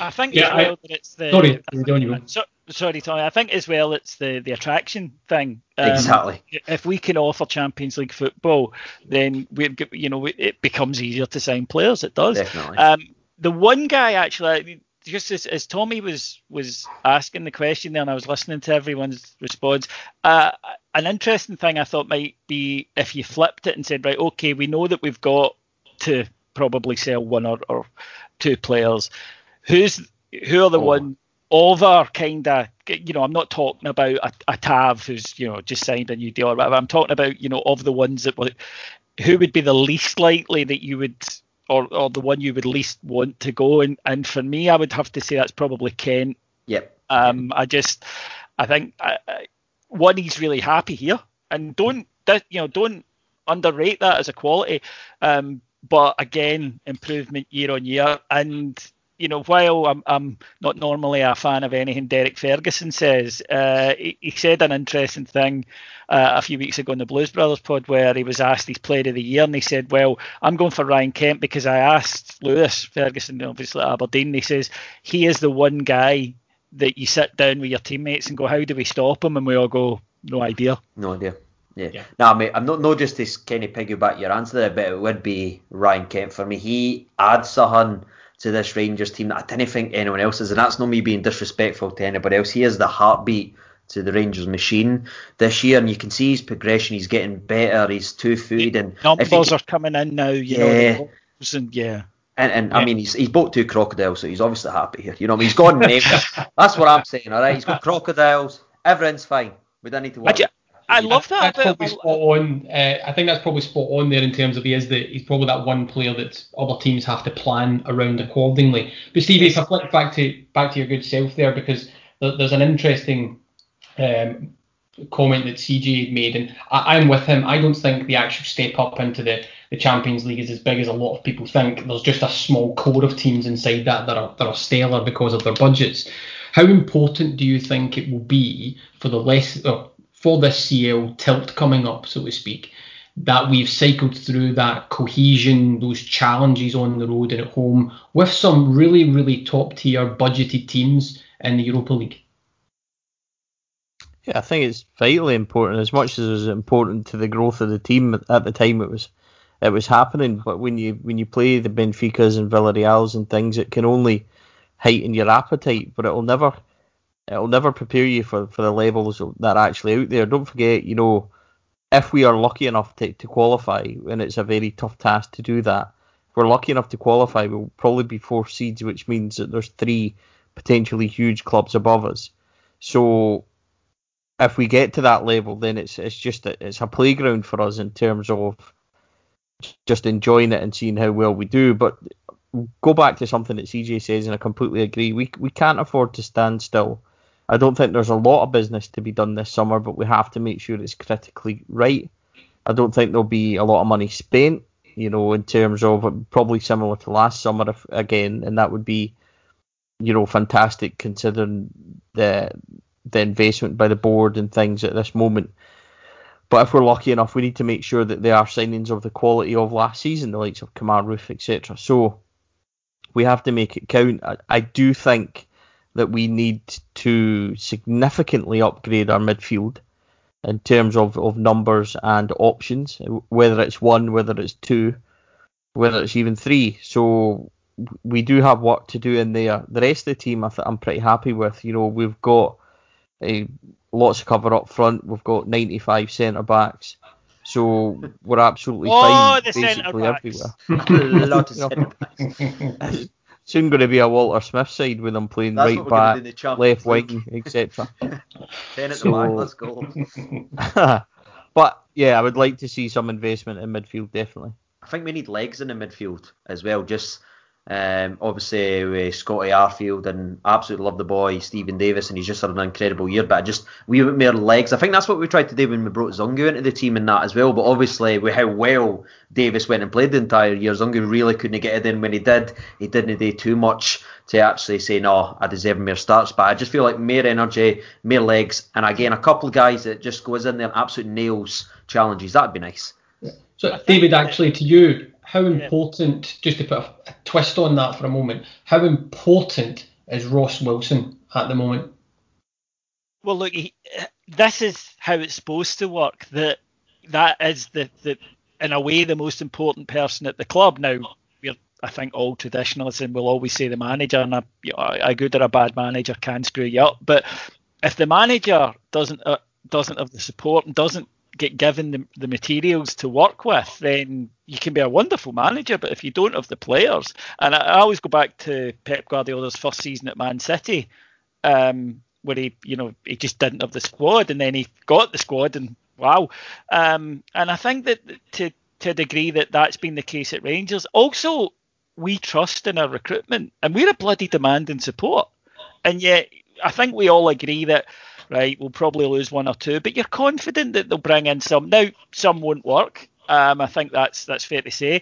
I think yeah, as well I, that it's the. Sorry, I, so, sorry, Tommy. I think as well it's the the attraction thing. Um, exactly. If we can offer Champions League football, then we you know it becomes easier to sign players. It does. Definitely. Um, the one guy actually, just as, as Tommy was was asking the question there, and I was listening to everyone's response. Uh, an interesting thing I thought might be if you flipped it and said, right, okay, we know that we've got to probably sell one or, or two players. Who's who are the oh. one over kind of you know I'm not talking about a, a Tav who's you know just signed a new deal or whatever. I'm talking about you know of the ones that would who would be the least likely that you would or, or the one you would least want to go and and for me I would have to say that's probably Kent. Yep. Um, I just I think I, I, one he's really happy here and don't that you know don't underrate that as a quality. Um, but again, improvement year on year and you know, while I'm, I'm not normally a fan of anything Derek Ferguson says, uh, he, he, said an interesting thing uh, a few weeks ago in the Blues Brothers pod where he was asked his player of the year, and he said, "Well, I'm going for Ryan Kent because I asked Lewis Ferguson, obviously at Aberdeen. He says he is the one guy that you sit down with your teammates and go, how do we stop him? And we all go, no idea. No idea. Yeah. yeah. No, mate, I'm not not just this kind of piggyback your answer there, but it would be Ryan Kent for me. He adds something to this Rangers team that I didn't think anyone else is, and that's not me being disrespectful to anybody else. He is the heartbeat to the Rangers machine this year, and you can see his progression. He's getting better. He's two footed, and numbers are coming in now. You yeah. know, and yeah. And, and yeah. I mean, he's he's bought two crocodiles, so he's obviously happy here. You know, I mean, he's gone named. That's what I'm saying. All right, he's got crocodiles. Everything's fine. We don't need to worry. I love that. That's probably spot on. Uh, I think that's probably spot on there in terms of he is the he's probably that one player that other teams have to plan around accordingly. But Stevie, if I flip back to back to your good self there, because there's an interesting um, comment that CJ made, and I, am with him. I don't think the actual step up into the, the Champions League is as big as a lot of people think. There's just a small core of teams inside that that are that are stellar because of their budgets. How important do you think it will be for the less? For this CL tilt coming up, so to speak, that we've cycled through that cohesion, those challenges on the road and at home with some really, really top tier budgeted teams in the Europa League. Yeah, I think it's vitally important as much as it was important to the growth of the team at the time it was it was happening. But when you when you play the Benficas and Villarreals and things, it can only heighten your appetite, but it will never it'll never prepare you for, for the levels that are actually out there. Don't forget, you know, if we are lucky enough to, to qualify, and it's a very tough task to do that, if we're lucky enough to qualify, we'll probably be four seeds, which means that there's three potentially huge clubs above us. So if we get to that level, then it's it's just a, it's a playground for us in terms of just enjoying it and seeing how well we do. But go back to something that CJ says, and I completely agree. We we can't afford to stand still. I don't think there's a lot of business to be done this summer, but we have to make sure it's critically right. I don't think there'll be a lot of money spent, you know, in terms of uh, probably similar to last summer if, again, and that would be, you know, fantastic considering the the investment by the board and things at this moment. But if we're lucky enough, we need to make sure that there are signings of the quality of last season, the likes of Kemar Roofe, etc. So we have to make it count. I, I do think that we need to significantly upgrade our midfield in terms of, of numbers and options, whether it's one, whether it's two, whether it's even three. So we do have work to do in there. The rest of the team, I am pretty happy with. You know, we've got a lots of cover up front. We've got 95 centre backs. So we're absolutely oh, fine the basically everywhere. lot of centre backs. Soon going to be a Walter Smith side with them playing That's right back, left wing, etc. Ten at so, the back, let's go. but yeah, I would like to see some investment in midfield, definitely. I think we need legs in the midfield as well. Just um, obviously with Scotty Arfield and absolutely love the boy Stephen Davis and he's just had an incredible year. But just we bit more legs. I think that's what we tried to do when we brought Zungu into the team and that as well. But obviously with how well Davis went and played the entire year, Zungu really couldn't get it in when he did. He didn't do too much to actually say no, I deserve more starts. But I just feel like more energy, more legs, and again a couple of guys that just goes in there and absolute nails challenges. That'd be nice. So David, actually to you how important, just to put a, a, twist on that for a moment, how important is Ross Wilson at the moment? Well, look, he, this is how it's supposed to work. That that is the, the in a way the most important person at the club. Now, we're I think all traditionalists and will always say the manager, and a, a good or a bad manager can screw you up. But if the manager doesn't uh, doesn't have the support and doesn't get given the, the materials to work with, then you can be a wonderful manager. But if you don't have the players, and I, I always go back to Pep Guardiola's first season at Man City, um, where he, you know, he just didn't have the squad, and then he got the squad, and wow. Um, and I think that to to a degree that that's been the case at Rangers. Also, we trust in our recruitment, and we're a bloody demanding support, and yet I think we all agree that right, we'll probably lose one or two, but you're confident that they'll bring in some. Now, some won't work. Um, I think that's that's fair to say.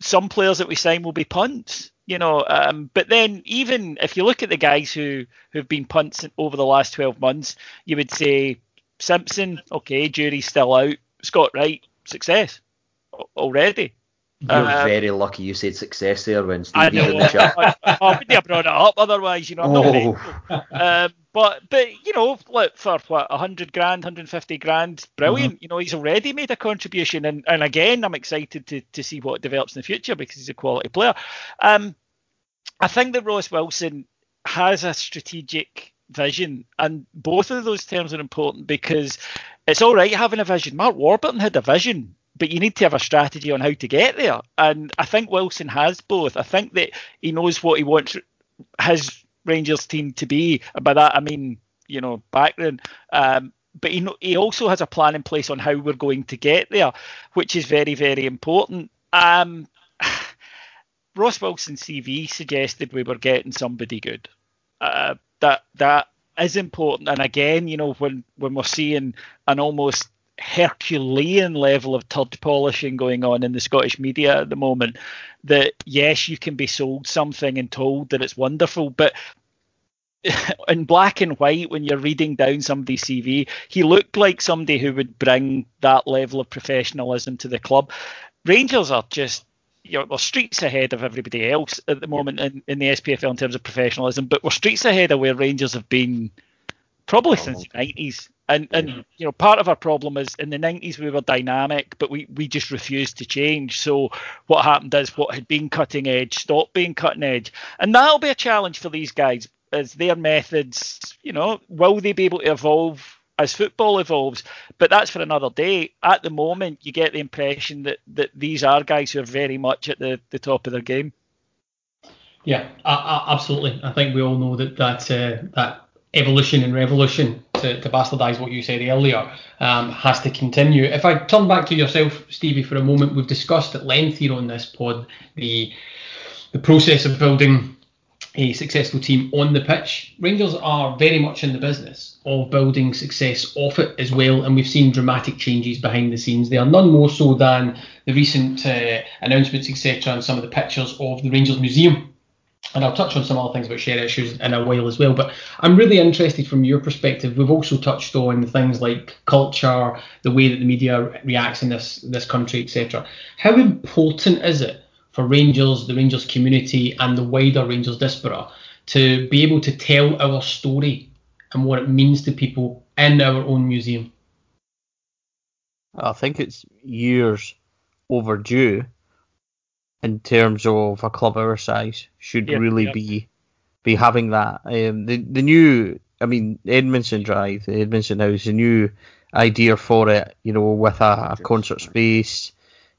Some players that we sign will be punts, you know. Um, but then, even if you look at the guys who who've been punts over the last 12 months, you would say Simpson, okay, jury's still out. Scott Wright, success already. You're uh, very lucky you said success there when Stevie's in the chat. I, I wouldn't have brought it up otherwise, you know. I'm oh. um, but but you know, look, for what 100 grand, 150 grand, brilliant. Mm-hmm. You know, he's already made a contribution, and, and again, I'm excited to to see what develops in the future because he's a quality player. Um, I think that Ross Wilson has a strategic vision, and both of those terms are important because it's all right having a vision. Mark Warburton had a vision but you need to have a strategy on how to get there. And I think Wilson has both. I think that he knows what he wants his Rangers team to be. And by that, I mean, you know, background. Um, but he, he also has a plan in place on how we're going to get there, which is very, very important. Um, Ross Wilson's CV suggested we were getting somebody good. Uh, that that is important. And again, you know, when when we're seeing an almost Herculean level of turd polishing going on in the Scottish media at the moment. That yes, you can be sold something and told that it's wonderful, but in black and white, when you're reading down somebody's CV, he looked like somebody who would bring that level of professionalism to the club. Rangers are just you know, we're streets ahead of everybody else at the moment in, in the SPFL in terms of professionalism, but we're streets ahead of where Rangers have been probably since the 90s. And and yeah. you know, part of our problem is in the nineties we were dynamic, but we, we just refused to change. So what happened is what had been cutting edge stopped being cutting edge. And that'll be a challenge for these guys as their methods, you know, will they be able to evolve as football evolves? But that's for another day. At the moment you get the impression that, that these are guys who are very much at the, the top of their game. Yeah, I, I, absolutely. I think we all know that that uh, that evolution and revolution to, to bastardise what you said earlier, um, has to continue. If I turn back to yourself, Stevie, for a moment, we've discussed at length here on this pod the the process of building a successful team on the pitch. Rangers are very much in the business of building success off it as well, and we've seen dramatic changes behind the scenes. They are none more so than the recent uh, announcements, etc., and some of the pictures of the Rangers Museum. And I'll touch on some other things about share issues in a while as well. But I'm really interested from your perspective. We've also touched on things like culture, the way that the media reacts in this this country, etc. How important is it for Rangers, the Rangers community, and the wider Rangers diaspora to be able to tell our story and what it means to people in our own museum? I think it's years overdue in terms of a club our size should Yeah, really yeah. be be having that. Um, the the new, I mean, Edmiston Drive, the Edmiston House, the new idea for it, you know, with a, a concert space,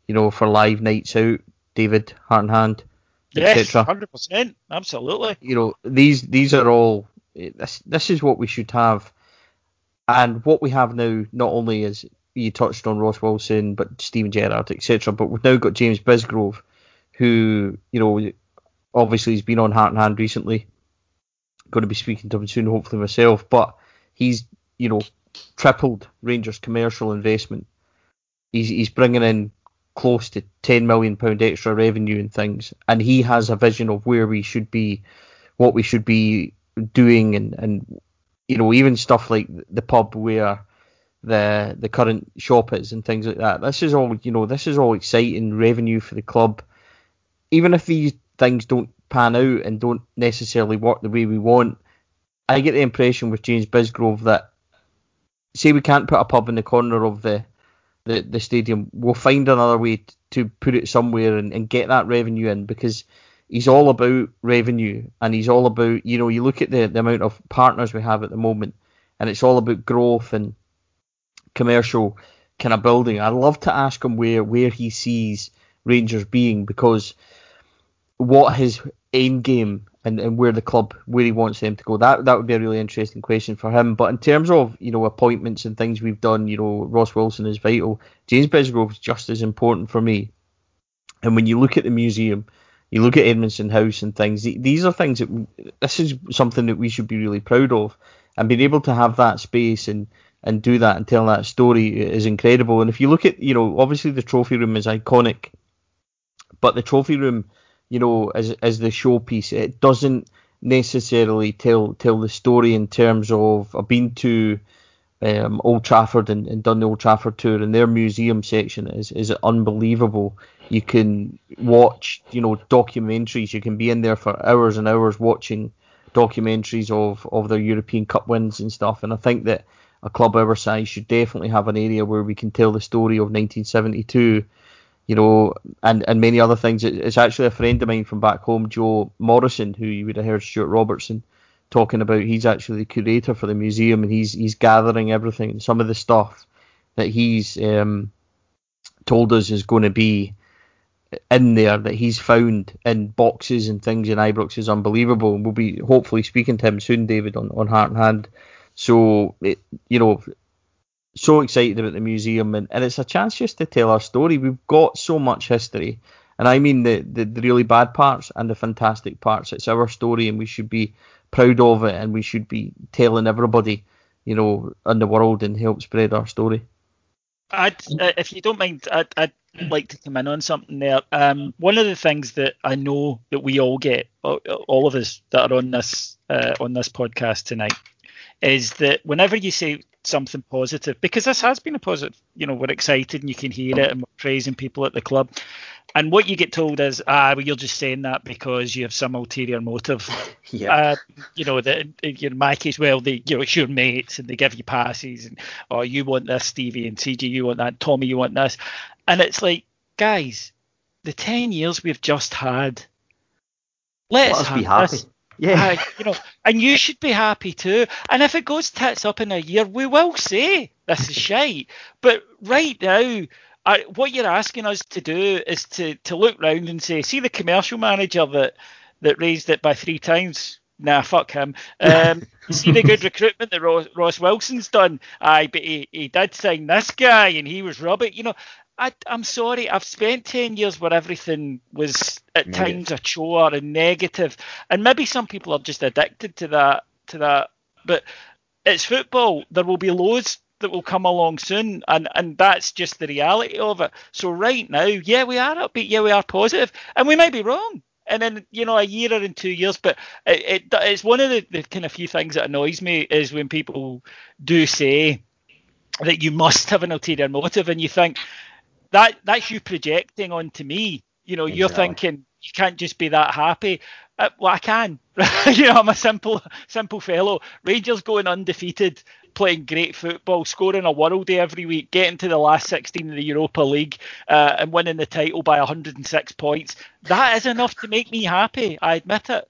you know, for live nights out, David Heart and Hand, Yes, etc. hundred percent, absolutely. you know these these are all this this is what we should have and what we have now not only is you touched on Ross Wilson but Steven Gerrard etc but we've now got James Bisgrove who you know obviously he's been on Heart and Hand recently. Going to be speaking to him soon hopefully myself but he's you know tripled Rangers commercial investment. He's he's bringing in close to 10 million pound extra revenue and things and he has a vision of where we should be what we should be doing and and you know even stuff like the pub where the the current shop is and things like that. This is all you know this is all exciting revenue for the club even if these things don't pan out and don't necessarily work the way we want i get the impression with james bisgrove that say we can't put a pub in the corner of the the, the stadium, we'll find another way to put it somewhere and, and get that revenue in because he's all about revenue and he's all about, you know, you look at the, the amount of partners we have at the moment and it's all about growth and commercial kind of building. I'd love to ask him where, where he sees Rangers being because what his end game and, and where the club where he wants them to go. That that would be a really interesting question for him. But in terms of you know appointments and things we've done, you know Ross Wilson is vital. James Bisgrove is just as important for me. And when you look at the museum, you look at Edmiston House and things. These are things that this is something that we should be really proud of, and being able to have that space and and do that and tell that story is incredible. And if you look at you know obviously the trophy room is iconic, but the trophy room you know, as as the showpiece. It doesn't necessarily tell tell the story in terms of I've been to um, Old Trafford and, and done the Old Trafford tour, and their museum section is is unbelievable. You can watch, you know, documentaries. You can be in there for hours and hours watching documentaries of of their European Cup wins and stuff. And I think that a club our size should definitely have an area where we can tell the story of 1972 you know, and, and many other things. It's actually a friend of mine from back home, Joe Morrison, who you would have heard Stuart Robertson talking about. He's actually the curator for the museum, and he's he's gathering everything. Some of the stuff that he's um, told us is going to be in there that he's found in boxes and things in Ibrox is unbelievable. And we'll be hopefully speaking to him soon, David, on, on Heart and Hand. So, it, you know, so excited about the museum and, and it's a chance just to tell our story. We've got so much history. And I mean the, the, the really bad parts and the fantastic parts. It's our story and we should be proud of it and we should be telling everybody, you know, in the world and help spread our story. I'd, uh, if you don't mind, I'd, I'd like to come in on something there. Um, one of the things that I know that we all get, all all of us that are on this uh, on this podcast tonight, is that whenever you say something positive, because this has been a positive, you know, we're excited and you can hear it and we're praising people at the club. And what you get told is, ah, well, you're just saying that because you have some ulterior motive. Yeah. Uh, you know, that in my case, well, they, you know, it's your mates and they give you passes and, oh, you want this, Stevie, and CG, you want that, Tommy, you want this. And it's like, guys, the 10 years we've just had, let's Let us be happy. this. Yeah. Uh, you know, and you should be happy too. And if it goes tits up in a year, we will say this is shite. But right now, I, what you're asking us to do is to, to look round and say, see the commercial manager that that raised it by three times Nah, fuck him. Um, see the good recruitment that Ross, Ross Wilson's done. Aye, but he, he did sign this guy and he was rubbish. You know, I, I'm sorry. I've spent ten years where everything was at Negative. times a chore and negative, and maybe some people are just addicted to that. To that, but it's football. There will be loads that will come along soon, and and that's just the reality of it. So right now, yeah, we are upbeat. Yeah, we are positive, and we may be wrong. And then you know, a year or in two years, but it, it it's one of the, the kind of few things that annoys me is when people do say that you must have an ulterior motive, and you think that that's you projecting onto me. You know, you're thinking you can't just be that happy. Uh, well, I can. you know, I'm a simple, simple fellow. Rangers going undefeated, playing great football, scoring a worldie every week, getting to the last 16 of the Europa League, uh, and winning the title by 106 points. That is enough to make me happy. I admit it.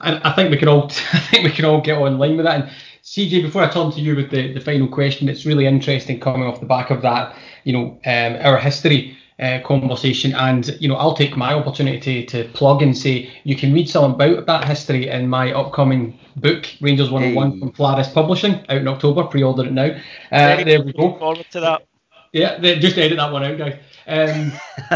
And I think we can all I think we can all get on line with that. And CJ, before I turn to you with the, the final question, it's really interesting coming off the back of that, you know, um, our history uh, conversation. And you know, I'll take my opportunity to, to plug and say you can read some about that history in my upcoming book, Rangers 101 Hey. from Flaris Publishing, out in October. Pre-order it now. Uh, there we go. Forward to that. Yeah, just edit that one out, guys. Um,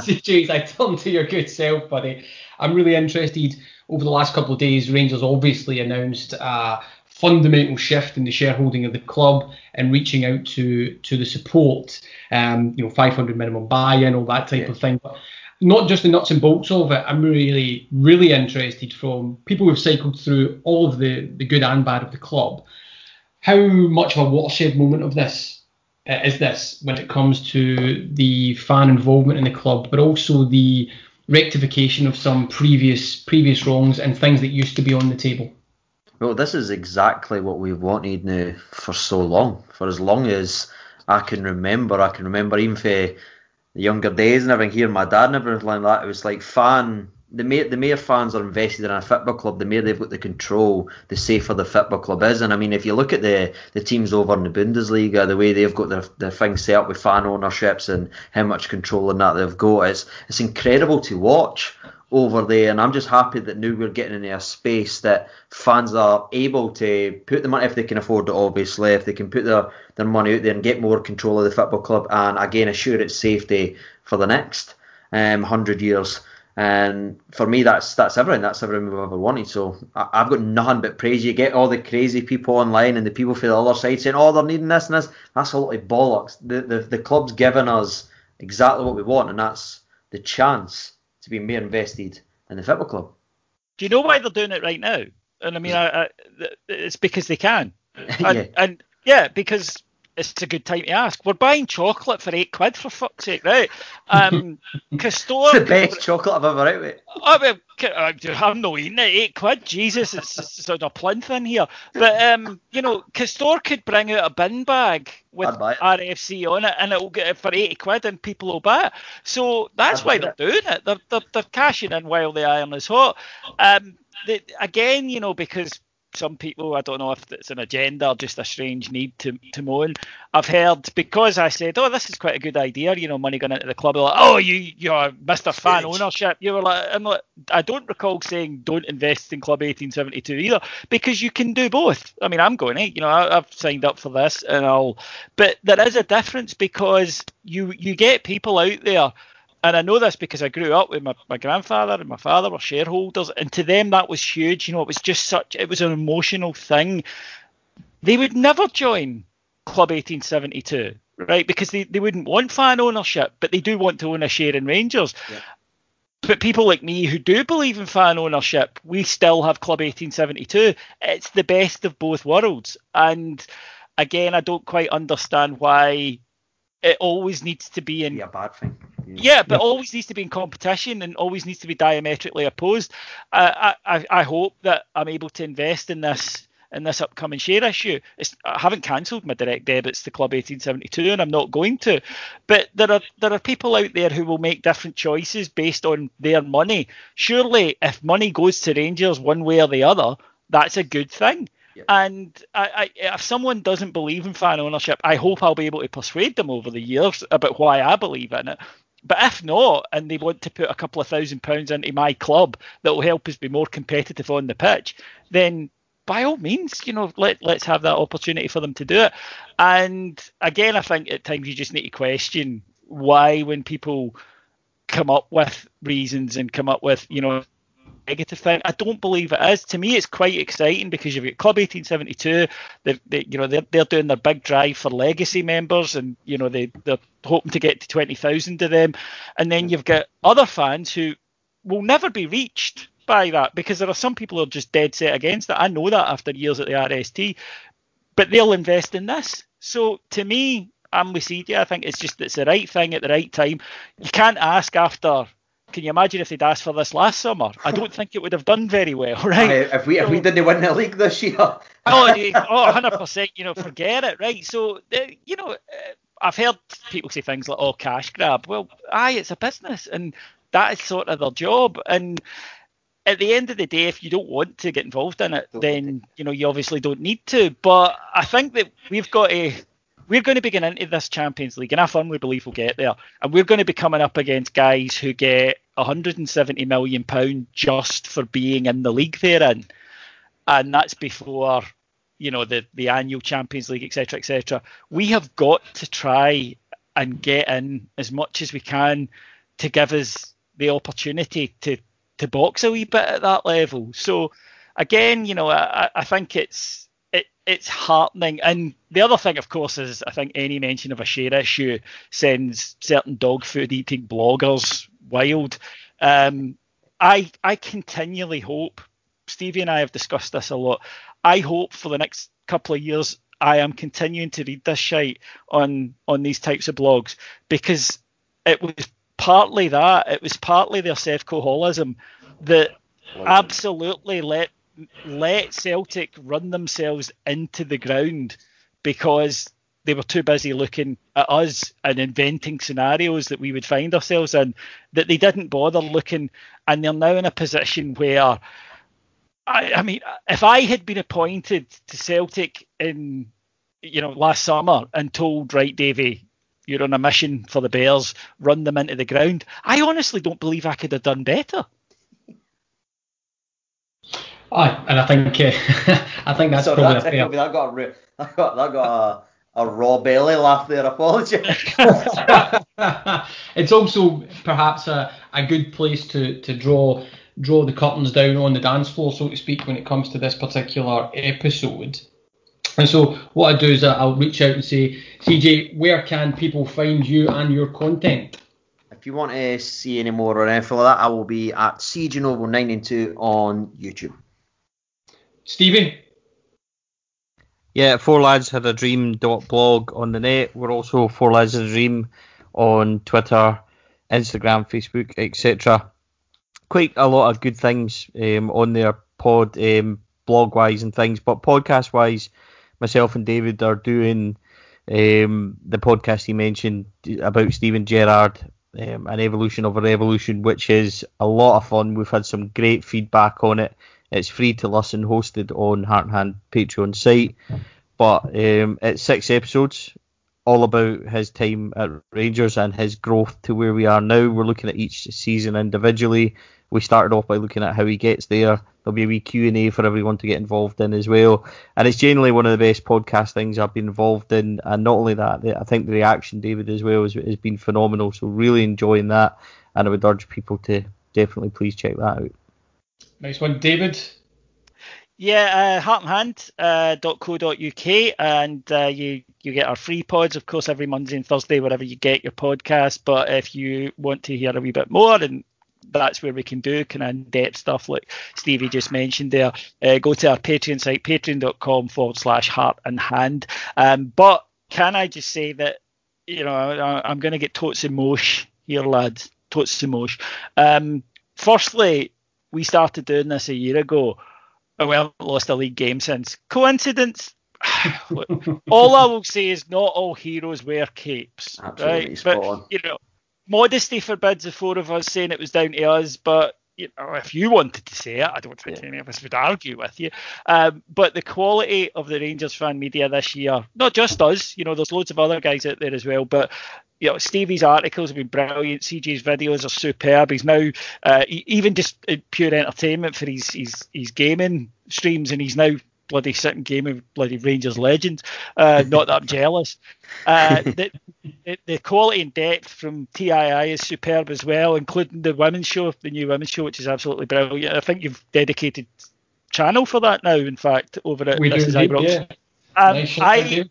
CJ, as I turn to your good self, buddy, I'm really interested. Over the last couple of days, Rangers obviously announced a fundamental shift in the shareholding of the club and reaching out to to the support. Um, you know, 500 minimum buy-in, all that type Yeah. of thing. But not just the nuts and bolts of it. I'm really, really interested from people who've cycled through all of the the good and bad of the club. How much of a watershed moment of this uh, is this when it comes to the fan involvement in the club, but also the rectification of some previous previous wrongs and things that used to be on the table. Well, this is exactly what we've wanted now for so long. For as long as I can remember, I can remember even for the younger days and everything, hearing my dad and everything like that. It was like fan. The more, the more fans are invested in a football club, the more they've got the control, the safer the football club is. And I mean, if you look at the, the teams over in the Bundesliga, the way they've got their, their thing set up with fan ownerships and how much control in that they've got, it's, it's incredible to watch over there, and I'm just happy that now we're getting into a space that fans are able to put the money if they can afford it. Obviously, if they can put their, their money out there and get more control of the football club, and again assure its safety for the next um, hundred years. And for me, that's that's everything. That's everything we've ever wanted. So I, I've got nothing but praise. You get all the crazy people online and the people for the other side saying, "Oh, they're needing this and this." That's a lot of bollocks. The the, the club's given us exactly what we want, and that's the chance to be more invested in the football club. Do you know why they're doing it right now? And I mean, hmm. I, I, it's because they can. And yeah. and yeah, because it's a good time to ask. We're buying chocolate for eight quid for fuck's sake, right? Um, Castore. It's the best chocolate I've ever had. with. I mean, I'm not eating it. Eight quid, Jesus, it's, it's sort of plinth in here. But um, you know, Castore could bring out a bin bag with it. RFC on it, and it'll get it for eighty quid, and people will buy it. So that's I'd why they're doing it. They're, they're they're cashing in while the iron is hot. Um, the, again, you know, because some people, I don't know if it's an agenda or just a strange need to, to moan. I've heard because I said, "Oh, this is quite a good idea," you know, money going into the club. Like, "Oh, you you're Mr. Fan ownership." You were like, "I'm like, I don't recall saying don't invest in Club 1872 either, because you can do both. I mean, I'm going, hey, you know, I, I've signed up for this, and I'll, but there is a difference because you you get people out there and I know this because I grew up with my, my grandfather and my father were shareholders, and to them that was huge. You know, it was just such it was an emotional thing. They would never join Club 1872, right? Because they, they wouldn't want fan ownership, but they do want to own a share in Rangers. Yeah. But people like me who do believe in fan ownership, we still have Club 1872. It's the best of both worlds. And again, I don't quite understand why it always needs to be in Be a bad thing. yeah, but always needs to be in competition and always needs to be diametrically opposed. Uh, I, I, I hope that I'm able to invest in this in this upcoming share issue. It's, I haven't cancelled my direct debits to Club 1872, and I'm not going to. But there are there are people out there who will make different choices based on their money. Surely, if money goes to Rangers one way or the other, that's a good thing. Yeah. And I, I, if someone doesn't believe in fan ownership, I hope I'll be able to persuade them over the years about why I believe in it. but if not, and they want to put a couple of thousand pounds into my club that will help us be more competitive on the pitch, then by all means, you know, let let's have that opportunity for them to do it. And again, I think at times you just need to question why when people come up with reasons and come up with, you know, negative thing. I don't believe it is. To me, it's quite exciting because you've got Club 1872. They, you know, they're, they're doing their big drive for legacy members, and you know, they they're hoping to get to 20,000 of them. And then you've got other fans who will never be reached by that because there are some people who are just dead set against it. I know that after years at the RST, but they'll invest in this. So to me, I'm with CD. I think it's just it's the right thing at the right time. You can't ask after can you imagine if they'd asked for this last summer? I don't think it would have done very well, right? if we if we didn't win the league this year. oh, oh, 100%, you know, forget it, right? So, you know, uh, I've heard people say things like, oh, cash grab. Well, aye, it's a business, and that is sort of their job. And at the end of the day, if you don't want to get involved in it, then, you know, you obviously don't need to. But I think that we've got to we're going to be getting into this Champions League, and I firmly believe we'll get there. And we're going to be coming up against guys who get 170 million pound just for being in the league they're in, and that's before you know the the annual Champions League, etc., etc. We have got to try and get in as much as we can to give us the opportunity to to box a wee bit at that level. So again, you know, I, I think it's it, it's heartening. And the other thing, of course, is I think any mention of a share issue sends certain dog food eating bloggers wild. Um, I I continually hope. Stevie and I have discussed this a lot. I hope for the next couple of years I am continuing to read this shite on on these types of blogs because it was partly that it was partly their Sevcoholism that absolutely let let Celtic run themselves into the ground because they were too busy looking at us and inventing scenarios that we would find ourselves in that they didn't bother looking and they're now in a position where I, I mean if I had been appointed to Celtic in you know last summer and told right Davy you're on a mission for the Bears run them into the ground I honestly don't believe I could have done better Aye, and I think uh, I think that's Sorry, probably that, that got a re- that got that got a, a raw belly laugh there. Apologies. it's also perhaps a, a good place to, to draw draw the curtains down on the dance floor, so to speak, when it comes to this particular episode. And so what I do is I'll reach out and say, CJ, where can people find you and your content? If you want to see any more or anything like that, I will be at CJNovo992 on YouTube. Stevie? Yeah, Four Lads Had a Dream blog on the net. We're also Four Lads Had a Dream on Twitter, Instagram, Facebook, etc. Quite a lot of good things um, on their pod, um, blog wise and things, but podcast wise, myself and David are doing um, the podcast he mentioned about Steven Gerrard, um, an evolution of a revolution, which is a lot of fun. We've had some great feedback on it. It's free to listen, hosted on Heart and Hand Patreon site. But um, it's six episodes, all about his time at Rangers and his growth to where we are now. We're looking at each season individually. We started off by looking at how he gets there. There'll be a wee Q and A for everyone to get involved in as well. And it's generally one of the best podcast things I've been involved in. And not only that, I think the reaction, David, as well, has, has been phenomenal. So really enjoying that. And I would urge people to definitely please check that out. Nice one, David. Yeah, uh, heartandhand.co.uk, uh, and uh, you you get our free pods, of course, every Monday and Thursday, wherever you get your podcast. But if you want to hear a wee bit more, and that's where we can do kind of in-depth stuff like Stevie just mentioned there, uh, go to our Patreon site, patreon.com forward slash heart and hand. Um, but can I just say that, you know, I, am going to get totes emosh here, lads, totes emosh. Um, firstly, we started doing this a year ago. And we haven't lost a league game since. Coincidence? all I will say is not all heroes wear capes. Absolutely right? But on. you know, modesty forbids the four of us saying it was down to us, but you know, if you wanted to say it, I don't think yeah. any of us would argue with you. Um, but the quality of the Rangers fan media this year, not just us, you know, there's loads of other guys out there as well, but you know, Stevie's articles have been brilliant. CJ's videos are superb. He's now uh, even just pure entertainment for his, his his gaming streams, and he's now bloody sitting gaming bloody Rangers legend. Uh, not that I'm jealous. Uh, the, the, quality and depth from TII is superb as well, including the women's show, the new women's show, which is absolutely brilliant. I think you've dedicated channel for that now. In fact, over at we this do, Yeah. Um, nice I,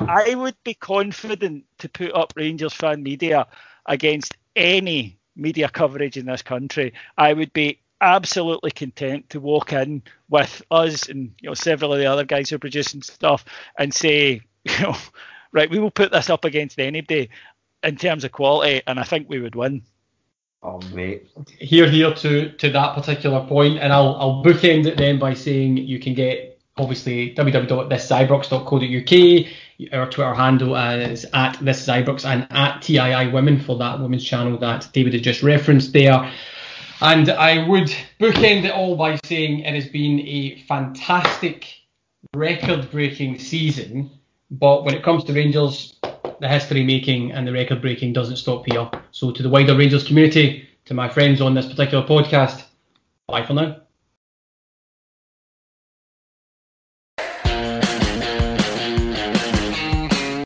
I would be confident to put up Rangers fan media against any media coverage in this country. I would be absolutely content to walk in with us and you know several of the other guys who are producing stuff and say, you know, right, we will put this up against anybody in terms of quality, and I think we would win. Oh mate, here, here to to that particular point, and I'll I'll bookend it then by saying you can get obviously www.thisibrox.co.uk. Our Twitter handle is at this and at TII Women for that women's channel that David has just referenced there. And I would bookend it all by saying it has been a fantastic, record breaking season. But when it comes to Rangers, the history making and the record breaking doesn't stop here. So, to the wider Rangers community, to my friends on this particular podcast, bye for now.